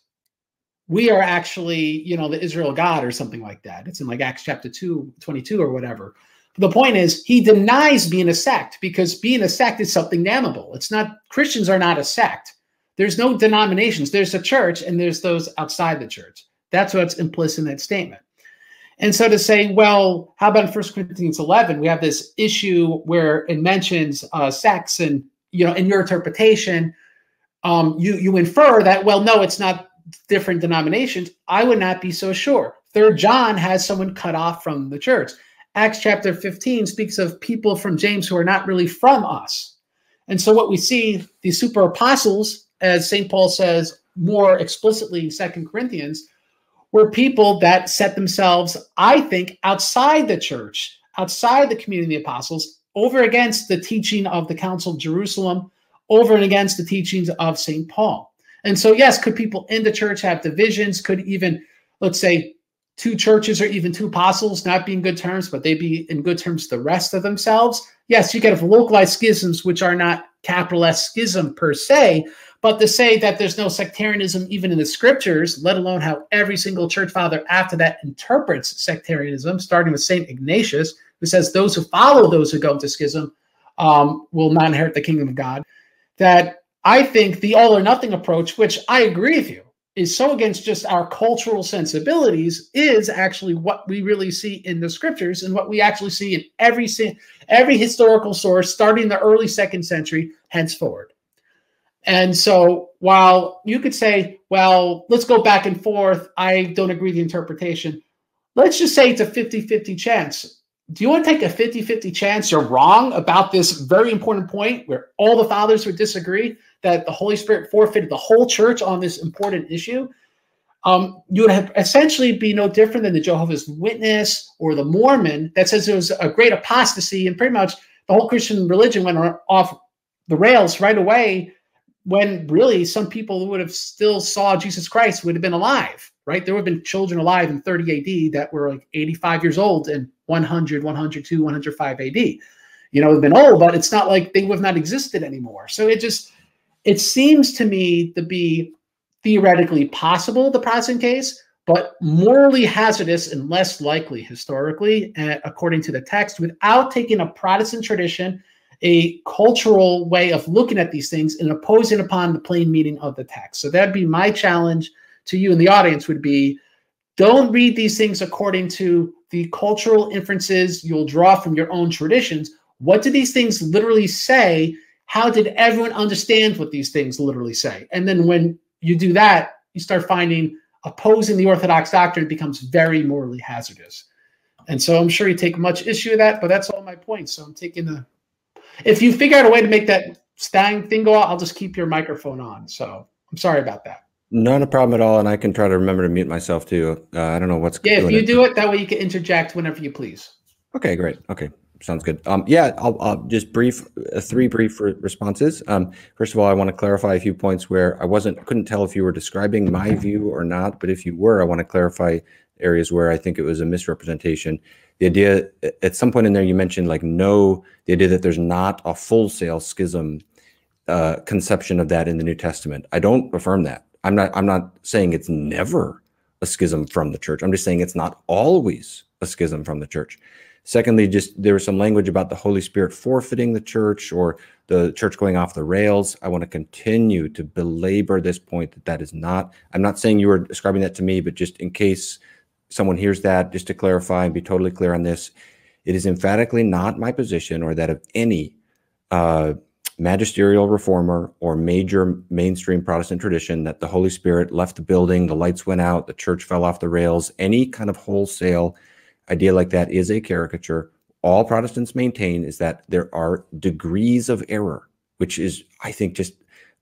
we are actually, you know, the Israel God or something like that. It's in like Acts chapter 2, 22 or whatever. The point is, he denies being a sect because being a sect is something damnable. It's not, Christians are not a sect. There's no denominations. There's a church and there's those outside the church. That's what's implicit in that statement. And so to say, well, how about 1 Corinthians 11, we have this issue where it mentions uh, sects and you know, in your interpretation, um, you you infer that well, no, it's not different denominations. I would not be so sure. Third John has someone cut off from the church. Acts chapter 15 speaks of people from James who are not really from us. And so what we see, these super apostles, as St. Paul says more explicitly in Second Corinthians, were people that set themselves, I think, outside the church, outside the community of the apostles, over against the teaching of the Council of Jerusalem, over and against the teachings of St. Paul. And so, yes, could people in the church have divisions? Could even, let's say, two churches or even two apostles not be in good terms, but they be in good terms the rest of themselves? Yes, you could have localized schisms, which are not capital S schism per se, but to say that there's no sectarianism even in the scriptures, let alone how every single church father after that interprets sectarianism, starting with St. Ignatius, who says those who follow those who go into schism um, will not inherit the kingdom of God. That I think the all or nothing approach, which I agree with you, is so against just our cultural sensibilities, is actually what we really see in the scriptures and what we actually see in every every historical source, starting the early second century henceforward. And so, while you could say, well, let's go back and forth, I don't agree with the interpretation. Let's just say it's a 50 50 chance do you want to take a 50 50 chance you're wrong about this very important point where all the fathers would disagree that the Holy Spirit forfeited the whole church on this important issue? Um, you would have essentially be no different than the Jehovah's Witness or the Mormon that says there was a great apostasy and pretty much the whole Christian religion went off the rails right away when really some people who would have still saw Jesus Christ would have been alive, right? There would have been children alive in 30 AD that were like 85 years old and 100, 102, 105 AD. You know, have been old, but it's not like they would have not existed anymore. So it just it seems to me to be theoretically possible the Protestant case, but morally hazardous and less likely historically, uh, according to the text, without taking a Protestant tradition, a cultural way of looking at these things and opposing upon the plain meaning of the text. So that'd be my challenge to you in the audience would be don't read these things according to the cultural inferences you'll draw from your own traditions. What do these things literally say? How did everyone understand what these things literally say? And then when you do that, you start finding opposing the Orthodox doctrine becomes very morally hazardous. And so I'm sure you take much issue with that, but that's all my points. So I'm taking the. If you figure out a way to make that Stang thing go out, I'll just keep your microphone on. So I'm sorry about that. Not a problem at all, and I can try to remember to mute myself too. Uh, I don't know what's. Yeah, if you it. do it that way, you can interject whenever you please. Okay, great. Okay, sounds good. Um, yeah, I'll, I'll just brief uh, three brief re- responses. Um, first of all, I want to clarify a few points where I wasn't couldn't tell if you were describing my view or not, but if you were, I want to clarify areas where I think it was a misrepresentation. The idea at some point in there you mentioned like no, the idea that there's not a full sale schism uh, conception of that in the New Testament. I don't affirm that. I'm not. I'm not saying it's never a schism from the church. I'm just saying it's not always a schism from the church. Secondly, just there was some language about the Holy Spirit forfeiting the church or the church going off the rails. I want to continue to belabor this point that that is not. I'm not saying you were describing that to me, but just in case someone hears that, just to clarify and be totally clear on this, it is emphatically not my position or that of any uh, magisterial reformer or major mainstream Protestant tradition that the Holy Spirit left the building, the lights went out, the church fell off the rails. Any kind of wholesale idea like that is a caricature. All Protestants maintain is that there are degrees of error, which is, I think, just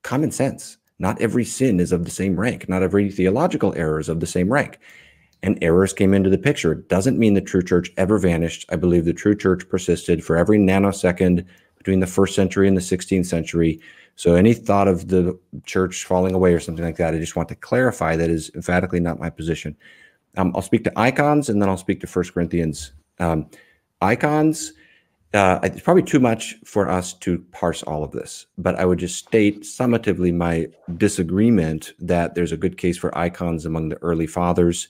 common sense. Not every sin is of the same rank. Not every theological error is of the same rank. And errors came into the picture. It doesn't mean the true church ever vanished. I believe the true church persisted for every nanosecond between the first century and the 16th century. So any thought of the church falling away or something like that, I just want to clarify that is emphatically not my position. Um, I'll speak to icons and then I'll speak to First Corinthians. Um, icons, uh, it's probably too much for us to parse all of this, but I would just state summatively my disagreement that there's a good case for icons among the early fathers.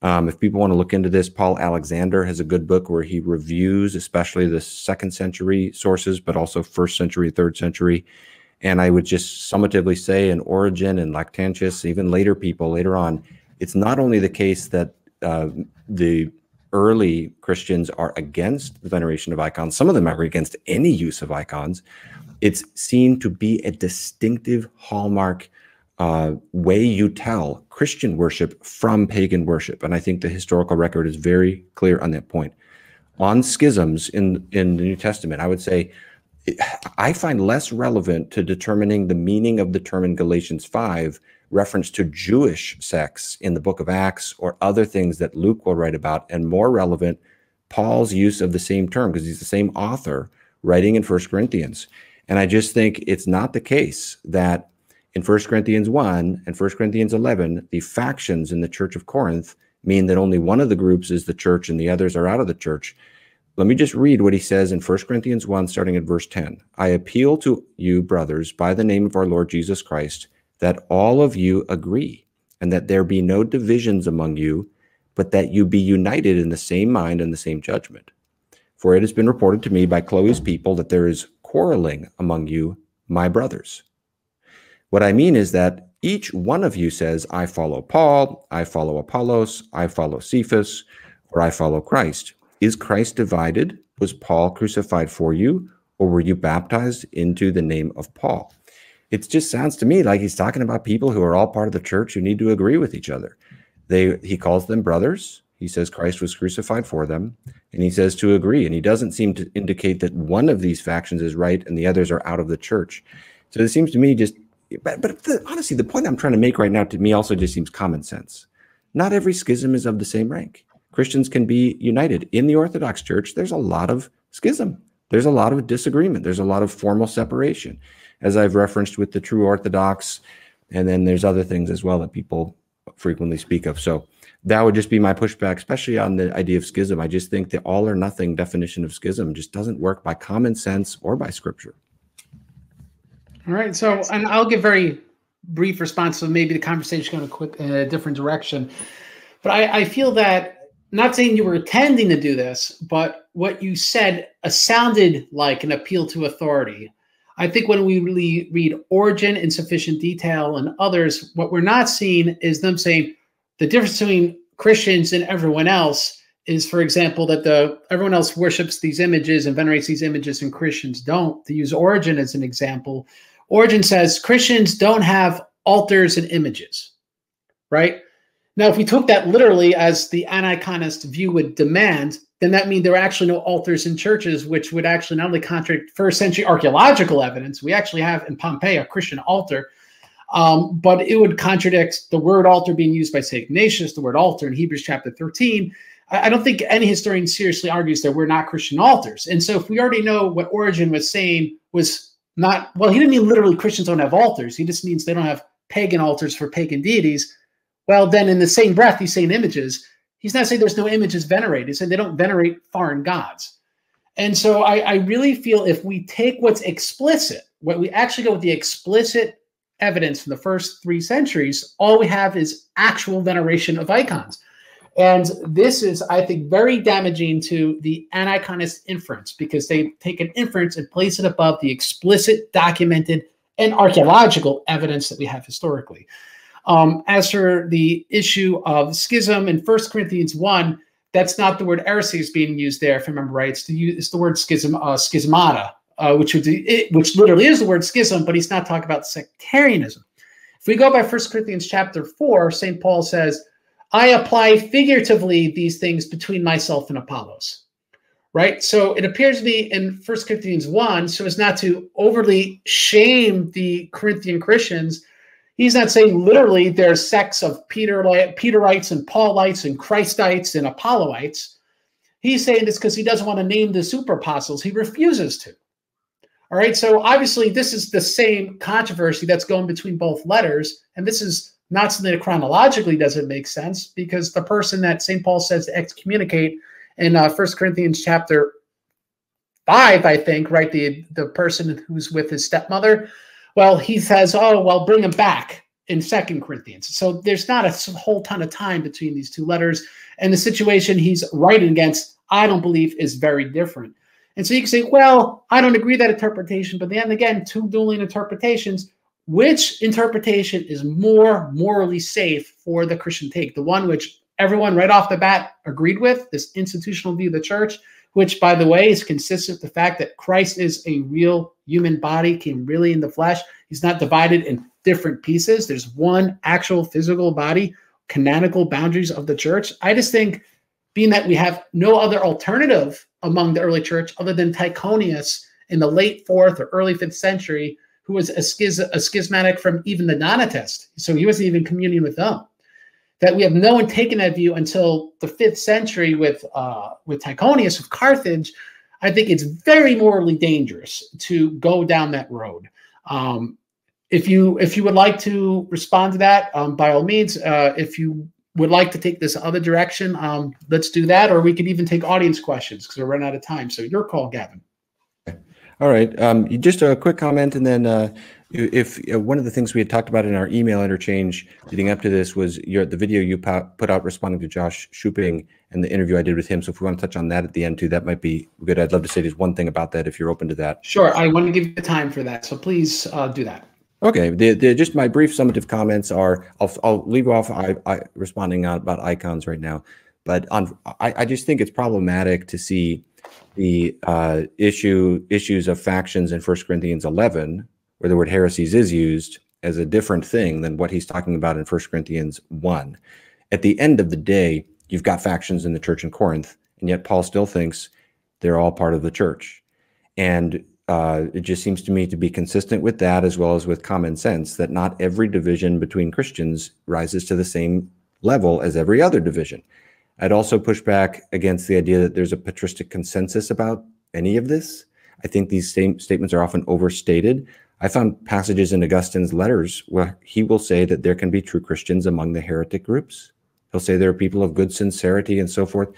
Um, if people want to look into this, Paul Alexander has a good book where he reviews, especially the second century sources, but also first century, third century. And I would just summatively say, in Origen and Lactantius, even later people later on, it's not only the case that uh, the early Christians are against the veneration of icons, some of them are against any use of icons. It's seen to be a distinctive hallmark uh, way you tell Christian worship from pagan worship. And I think the historical record is very clear on that point. On schisms in, in the New Testament, I would say I find less relevant to determining the meaning of the term in Galatians 5 reference to Jewish sects in the book of Acts or other things that Luke will write about, and more relevant, Paul's use of the same term because he's the same author writing in First Corinthians. And I just think it's not the case that in First Corinthians 1 and First Corinthians 11, the factions in the church of Corinth mean that only one of the groups is the church and the others are out of the church. Let me just read what he says in 1 Corinthians 1, starting at verse 10. I appeal to you, brothers, by the name of our Lord Jesus Christ that all of you agree, and that there be no divisions among you, but that you be united in the same mind and the same judgment. For it has been reported to me by Chloe's people that there is quarreling among you, my brothers. What I mean is that each one of you says, I follow Paul, I follow Apollos, I follow Cephas, or I follow Christ. Is Christ divided? Was Paul crucified for you, or were you baptized into the name of Paul? It just sounds to me like he's talking about people who are all part of the church who need to agree with each other. They he calls them brothers. He says Christ was crucified for them, and he says to agree. And he doesn't seem to indicate that one of these factions is right and the others are out of the church. So it seems to me just, but, but the, honestly, the point I'm trying to make right now to me also just seems common sense. Not every schism is of the same rank. Christians can be united. In the Orthodox Church, there's a lot of schism. There's a lot of disagreement. There's a lot of formal separation as I've referenced with the true Orthodox. And then there's other things as well that people frequently speak of. So that would just be my pushback, especially on the idea of schism. I just think the all or nothing definition of schism just doesn't work by common sense or by scripture. All right. So, and I'll give very brief response. So maybe the conversation going to quick in a different direction. But I, I feel that not saying you were intending to do this, but what you said uh, sounded like an appeal to authority. I think when we really read Origen in sufficient detail and others, what we're not seeing is them saying the difference between Christians and everyone else is, for example, that the everyone else worships these images and venerates these images, and Christians don't. To use Origen as an example, Origen says Christians don't have altars and images, right? Now, if we took that literally as the aniconist view would demand, then that means there are actually no altars in churches, which would actually not only contradict first century archaeological evidence, we actually have in Pompeii a Christian altar, um, but it would contradict the word altar being used by St. Ignatius, the word altar in Hebrews chapter 13, I, I don't think any historian seriously argues that we're not Christian altars. And so if we already know what Origen was saying was not, well, he didn't mean literally Christians don't have altars. He just means they don't have pagan altars for pagan deities. Well, then in the same breath, he's saying images. He's not saying there's no images venerated. He's saying they don't venerate foreign gods. And so I, I really feel if we take what's explicit, what we actually go with the explicit evidence from the first three centuries, all we have is actual veneration of icons. And this is, I think, very damaging to the aniconist inference because they take an inference and place it above the explicit, documented, and archaeological evidence that we have historically. Um, as for the issue of schism in First Corinthians 1, that's not the word heresy is being used there, if I remember right. It's the, it's the word schism, uh, schismata, uh, which would it, which literally is the word schism, but he's not talking about sectarianism. If we go by First Corinthians chapter 4, St. Paul says, I apply figuratively these things between myself and Apollos. Right? So it appears to me in First Corinthians 1, so as not to overly shame the Corinthian Christians, he's not saying literally there's sects of Peter Peterites and Paulites and Christites and Apolloites. He's saying this because he doesn't want to name the super apostles. He refuses to. All right. So obviously, this is the same controversy that's going between both letters. And this is not something that chronologically doesn't make sense because the person that St. Paul says to excommunicate in uh, 1 Corinthians chapter 5, I think, right? The, the person who's with his stepmother, well, he says, oh, well, bring him back in Second Corinthians. So there's not a whole ton of time between these two letters. And the situation he's writing against, I don't believe, is very different. And so you can say, well, I don't agree that interpretation, but then again, two dueling interpretations which interpretation is more morally safe for the Christian take? The one which everyone right off the bat agreed with, this institutional view of the church, which, by the way, is consistent with the fact that Christ is a real human body, came really in the flesh. He's not divided in different pieces. There's one actual physical body, canonical boundaries of the church. I just think, being that we have no other alternative among the early church other than Tychonius in the late fourth or early fifth century, who was a, schiz- a schismatic from even the Donatist. So he wasn't even communing with them. That we have no one taking that view until the fifth century with uh, with Tychonius of Carthage. I think it's very morally dangerous to go down that road. Um, if you if you would like to respond to that, um, by all means. Uh, if you would like to take this other direction, um, let's do that. Or we could even take audience questions because we're running out of time. So your call, Gavin. All right. Um, just a quick comment, and then uh, if uh, one of the things we had talked about in our email interchange leading up to this was your the video you put out responding to Josh Schooping and the interview I did with him. So if we want to touch on that at the end too, that might be good. I'd love to say just one thing about that if you're open to that. Sure. I want to give you the time for that, so please uh, do that. Okay. The, the, just my brief summative comments are I'll, I'll leave off I, I, responding about icons right now, but on I, I just think it's problematic to see the uh, issue issues of factions in First Corinthians 11, where the word heresies is used as a different thing than what he's talking about in First Corinthians 1. At the end of the day, you've got factions in the church in Corinth, and yet Paul still thinks they're all part of the church. And uh, it just seems to me to be consistent with that as well as with common sense that not every division between Christians rises to the same level as every other division. I'd also push back against the idea that there's a patristic consensus about any of this. I think these same statements are often overstated. I found passages in Augustine's letters where he will say that there can be true Christians among the heretic groups. He'll say there are people of good sincerity and so forth.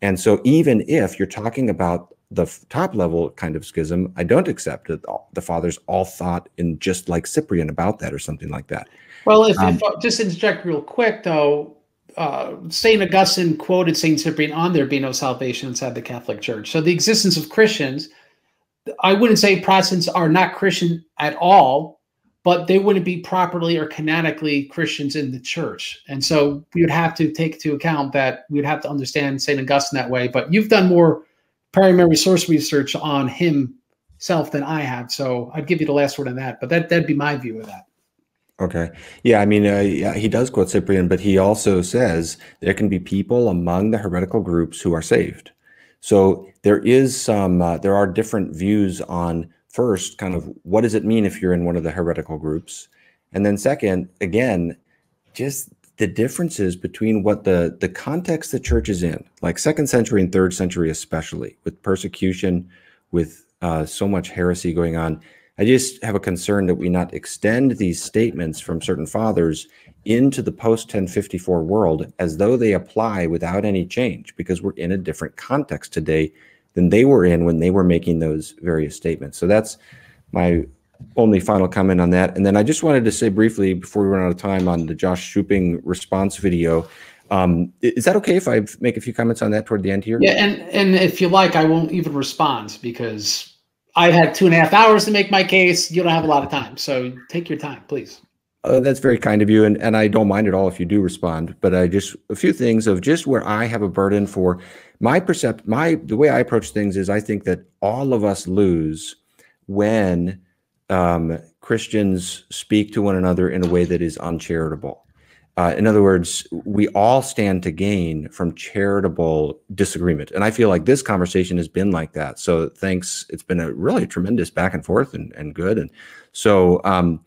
And so, even if you're talking about the top level kind of schism, I don't accept that the fathers all thought in just like Cyprian about that or something like that. Well, if, um, if just interject real quick though, uh, Saint Augustine quoted Saint Cyprian on there being no salvation inside the Catholic Church. So the existence of Christians, I wouldn't say Protestants are not Christian at all, but they wouldn't be properly or canonically Christians in the church. And so we would have to take into account that we would have to understand Saint Augustine that way. But you've done more primary source research on himself than I have, so I'd give you the last word on that. But that that'd be my view of that. Okay. Yeah, I mean, uh, yeah, he does quote Cyprian, but he also says there can be people among the heretical groups who are saved. So there is some, uh, there are different views on first, kind of what does it mean if you're in one of the heretical groups, and then second, again, just the differences between what the the context the church is in, like second century and third century, especially with persecution, with uh, so much heresy going on. I just have a concern that we not extend these statements from certain fathers into the post 1054 world as though they apply without any change, because we're in a different context today than they were in when they were making those various statements. So that's my only final comment on that. And then I just wanted to say briefly before we run out of time on the Josh Schooping response video. Um, is that okay if I make a few comments on that toward the end here? Yeah, and and if you like, I won't even respond because I had two and a half hours to make my case. You don't have a lot of time, so take your time, please. Uh, that's very kind of you, and and I don't mind at all if you do respond. But I just a few things of just where I have a burden for my percept my the way I approach things is I think that all of us lose when um, Christians speak to one another in a way that is uncharitable. Uh, in other words, we all stand to gain from charitable disagreement. And I feel like this conversation has been like that. So thanks. It's been a really tremendous back and forth and, and good. And so, um,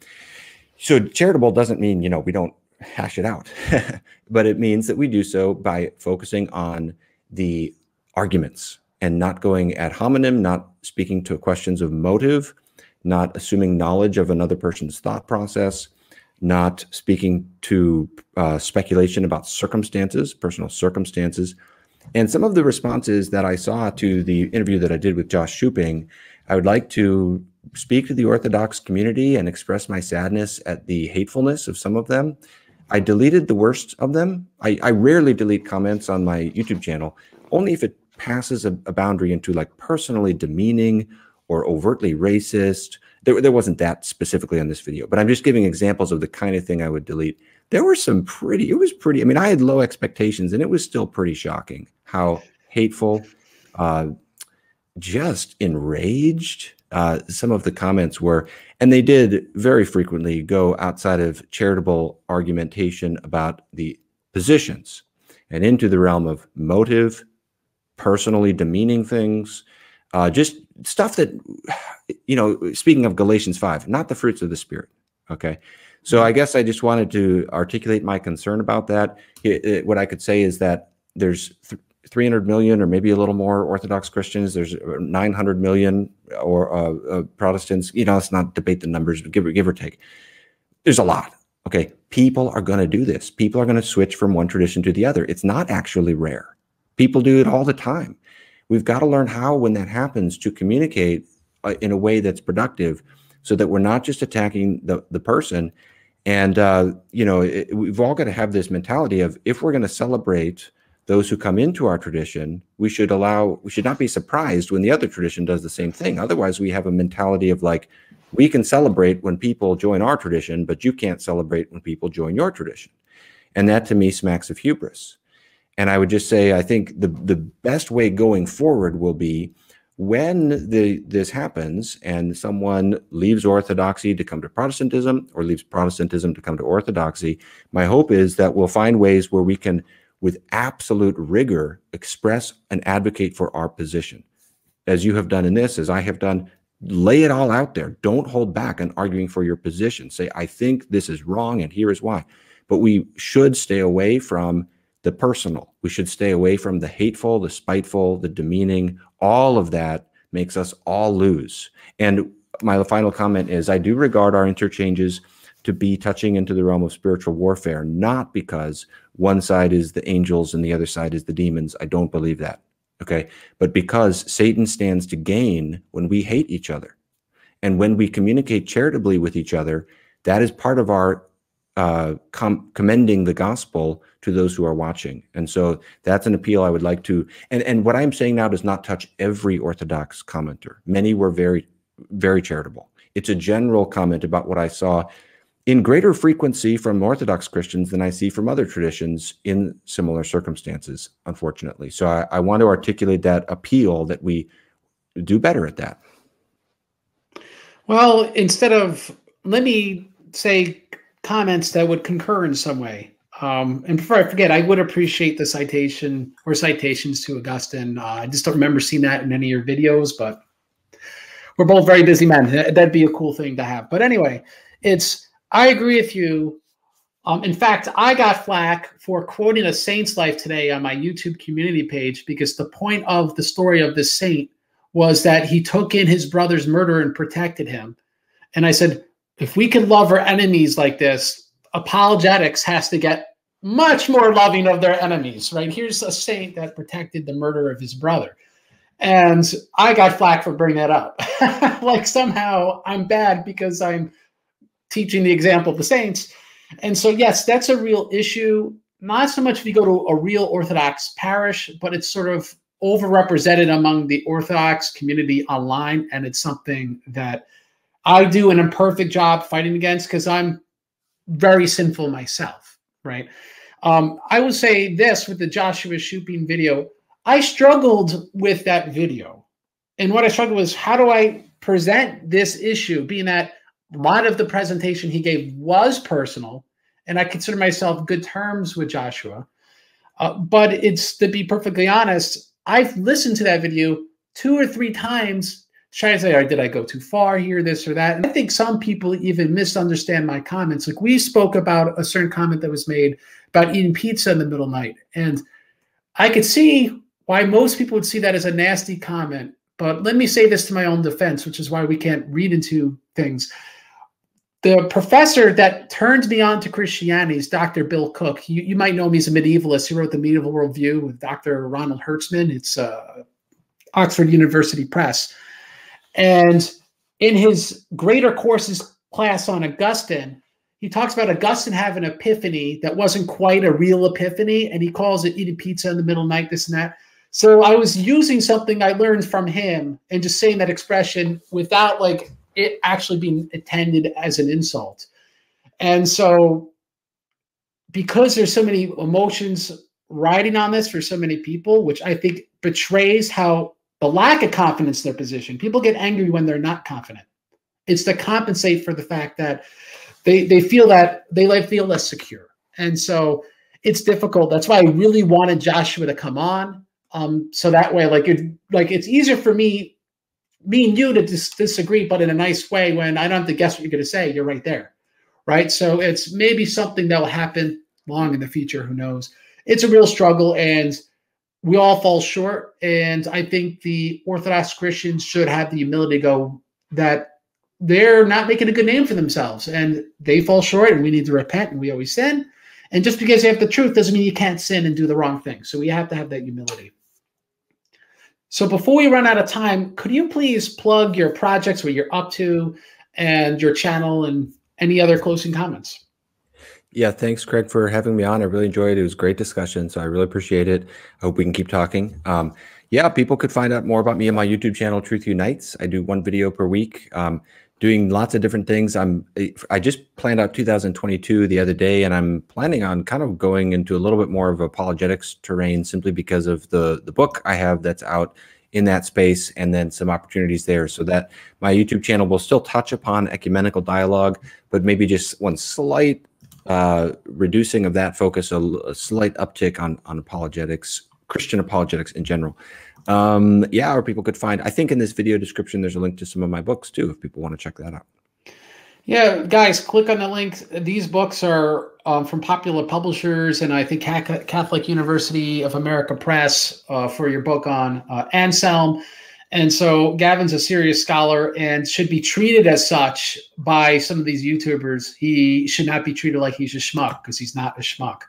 so charitable doesn't mean, you know, we don't hash it out, but it means that we do so by focusing on the arguments and not going ad hominem, not speaking to questions of motive, not assuming knowledge of another person's thought process, not speaking to uh, speculation about circumstances, personal circumstances. And some of the responses that I saw to the interview that I did with Josh Schooping, I would like to speak to the Orthodox community and express my sadness at the hatefulness of some of them. I deleted the worst of them. I, I rarely delete comments on my YouTube channel, only if it passes a, a boundary into like personally demeaning or overtly racist. There, there wasn't that specifically on this video, but I'm just giving examples of the kind of thing I would delete. There were some pretty, it was pretty, I mean, I had low expectations and it was still pretty shocking how hateful, uh, just enraged uh, some of the comments were. And they did very frequently go outside of charitable argumentation about the positions and into the realm of motive, personally demeaning things, uh, just stuff that, you know, speaking of Galatians 5, not the fruits of the Spirit. Okay. So I guess I just wanted to articulate my concern about that. It, it, what I could say is that there's th 300 million or maybe a little more Orthodox Christians. There's 900 million or uh, uh, Protestants. You know, let's not debate the numbers, give or, give or take. There's a lot. Okay. People are going to do this. People are going to switch from one tradition to the other. It's not actually rare. People do it all the time. We've got to learn how, when that happens, to communicate uh, in a way that's productive so that we're not just attacking the, the person. And, uh, you know, it, we've all got to have this mentality of if we're going to celebrate those who come into our tradition, we should allow, we should not be surprised when the other tradition does the same thing. Otherwise, we have a mentality of like, we can celebrate when people join our tradition, but you can't celebrate when people join your tradition. And that to me smacks of hubris. And I would just say, I think the, the best way going forward will be when the, this happens and someone leaves Orthodoxy to come to Protestantism or leaves Protestantism to come to Orthodoxy, my hope is that we'll find ways where we can, with absolute rigor, express and advocate for our position. As you have done in this, as I have done, lay it all out there. Don't hold back on arguing for your position. Say, I think this is wrong and here is why. But we should stay away from the personal. We should stay away from the hateful, the spiteful, the demeaning. All of that makes us all lose. And my final comment is I do regard our interchanges to be touching into the realm of spiritual warfare, not because one side is the angels and the other side is the demons. I don't believe that. Okay. But because Satan stands to gain when we hate each other. And when we communicate charitably with each other, that is part of our uh, com commending the gospel to those who are watching. And so that's an appeal I would like to. And, and what I'm saying now does not touch every Orthodox commenter. Many were very, very charitable. It's a general comment about what I saw in greater frequency from Orthodox Christians than I see from other traditions in similar circumstances, unfortunately. So I, I want to articulate that appeal that we do better at that. Well, instead of, let me say comments that would concur in some way. Um, and before I forget, I would appreciate the citation or citations to Augustine. Uh, I just don't remember seeing that in any of your videos, but we're both very busy men. That'd be a cool thing to have. But anyway, it's I agree with you Um, in fact, I got flack for quoting a saint's life today on my YouTube community page because the point of the story of this saint was that he took in his brother's murder and protected him. And I said, if we can love our enemies like this, apologetics has to get much more loving of their enemies, right? Here's a saint that protected the murder of his brother. And I got flack for bringing that up. like somehow I'm bad because I'm teaching the example of the saints. And so, yes, that's a real issue. Not so much if you go to a real Orthodox parish, but it's sort of overrepresented among the Orthodox community online. And it's something that I do an imperfect job fighting against because I'm very sinful myself, right? Um, I would say this with the Joshua Schooping video. I struggled with that video. And what I struggled with was how do I present this issue, being that a lot of the presentation he gave was personal, and I consider myself good terms with Joshua. Uh, but it's to be perfectly honest, I've listened to that video two or three times trying to say, right, did I go too far here, this or that? And I think some people even misunderstand my comments. Like we spoke about a certain comment that was made about eating pizza in the middle night. And I could see why most people would see that as a nasty comment. But let me say this to my own defense, which is why we can't read into things. The professor that turned me on to Christianity is Dr. Bill Cook. You, you might know him. He's a medievalist. He wrote The Medieval Worldview with Dr. Ronald Herzman. It's uh, Oxford University Press. And in his greater courses class on Augustine, he talks about Augustine having an epiphany that wasn't quite a real epiphany, and he calls it eating pizza in the middle of the night, this and that. So I was using something I learned from him and just saying that expression without like it actually being intended as an insult. And so because there's so many emotions riding on this for so many people, which I think betrays how the lack of confidence in their position. People get angry when they're not confident. It's to compensate for the fact that they they feel that they like feel less secure, and so it's difficult. That's why I really wanted Joshua to come on, um, so that way, like it like it's easier for me, me and you to dis- disagree, but in a nice way. When I don't have to guess what you're going to say, you're right there, right? So it's maybe something that will happen long in the future. Who knows? It's a real struggle, and we all fall short. And I think the Orthodox Christians should have the humility to go that they're not making a good name for themselves and they fall short and we need to repent and we always sin. And just because you have the truth doesn't mean you can't sin and do the wrong thing. So we have to have that humility. So before we run out of time, could you please plug your projects, what you're up to, and your channel and any other closing comments? Yeah, thanks, Craig, for having me on. I really enjoyed it. It was great discussion, so I really appreciate it. I hope we can keep talking. Um, yeah, people could find out more about me on my YouTube channel, Truth Unites. I do one video per week, um, doing lots of different things. I'm I just planned out 2022 the other day, and I'm planning on kind of going into a little bit more of apologetics terrain, simply because of the the book I have that's out in that space and then some opportunities there so that my youtube channel will still touch upon ecumenical dialogue but maybe just one slight uh, reducing of that focus, a, a, slight uptick on on apologetics, Christian apologetics in general. Um, yeah, or people could find. I think in this video description, there's a link to some of my books too, if people want to check that out. Yeah, guys, click on the link. These books are um, from popular publishers, and I think Catholic University of America Press uh, for your book on uh, Anselm. And so Gavin's a serious scholar and should be treated as such by some of these YouTubers. He should not be treated like he's a schmuck because he's not a schmuck,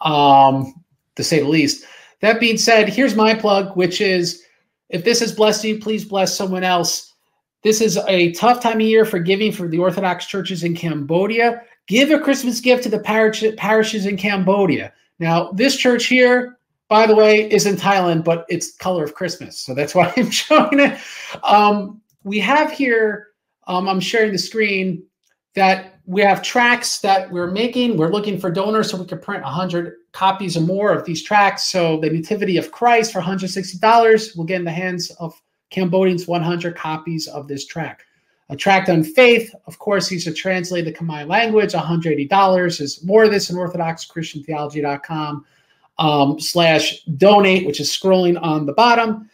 um, to say the least. That being said, here's my plug, which is if this has blessed you, please bless someone else. This is a tough time of year for giving for the Orthodox churches in Cambodia. Give a Christmas gift to the parish, parishes in Cambodia. Now, this church here, by the way, is in Thailand, but it's color of Christmas. So that's why I'm showing it. Um, we have here, um, I'm sharing the screen, that we have tracts that we're making. We're looking for donors so we could print 100 copies or more of these tracts. So the Nativity of Christ for $160 will get in the hands of Cambodians 100 copies of this track. A tract on faith, of course, these are translated to Khmer language, $180 is more of this in orthodoxchristiantheology.com um, slash donate, which is scrolling on the bottom.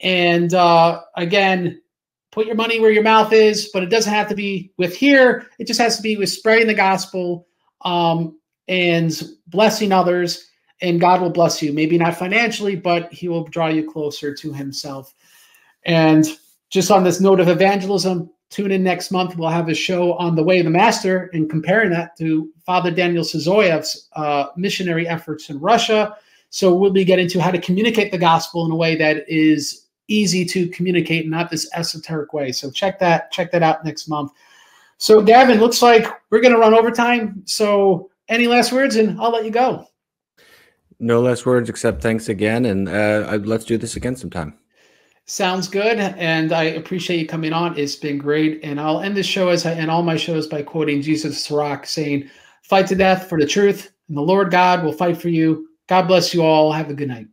And uh, again, put your money where your mouth is, but it doesn't have to be with here. It just has to be with spreading the gospel. Um, and blessing others, and God will bless you. Maybe not financially, but He will draw you closer to Himself. And just on this note of evangelism, tune in next month. We'll have a show on the way of the master and comparing that to Father Daniel Sysoev's uh, missionary efforts in Russia. So we'll be getting to how to communicate the gospel in a way that is easy to communicate, not this esoteric way. So check that check that out next month. So Gavin, looks like we're going to run overtime. So any last words, and I'll let you go. No last words except thanks again, and uh, let's do this again sometime. Sounds good, and I appreciate you coming on. It's been great, and I'll end this show as I end all my shows by quoting Jesus Sirach, saying, "Fight to death for the truth, and the Lord God will fight for you." God bless you all. Have a good night.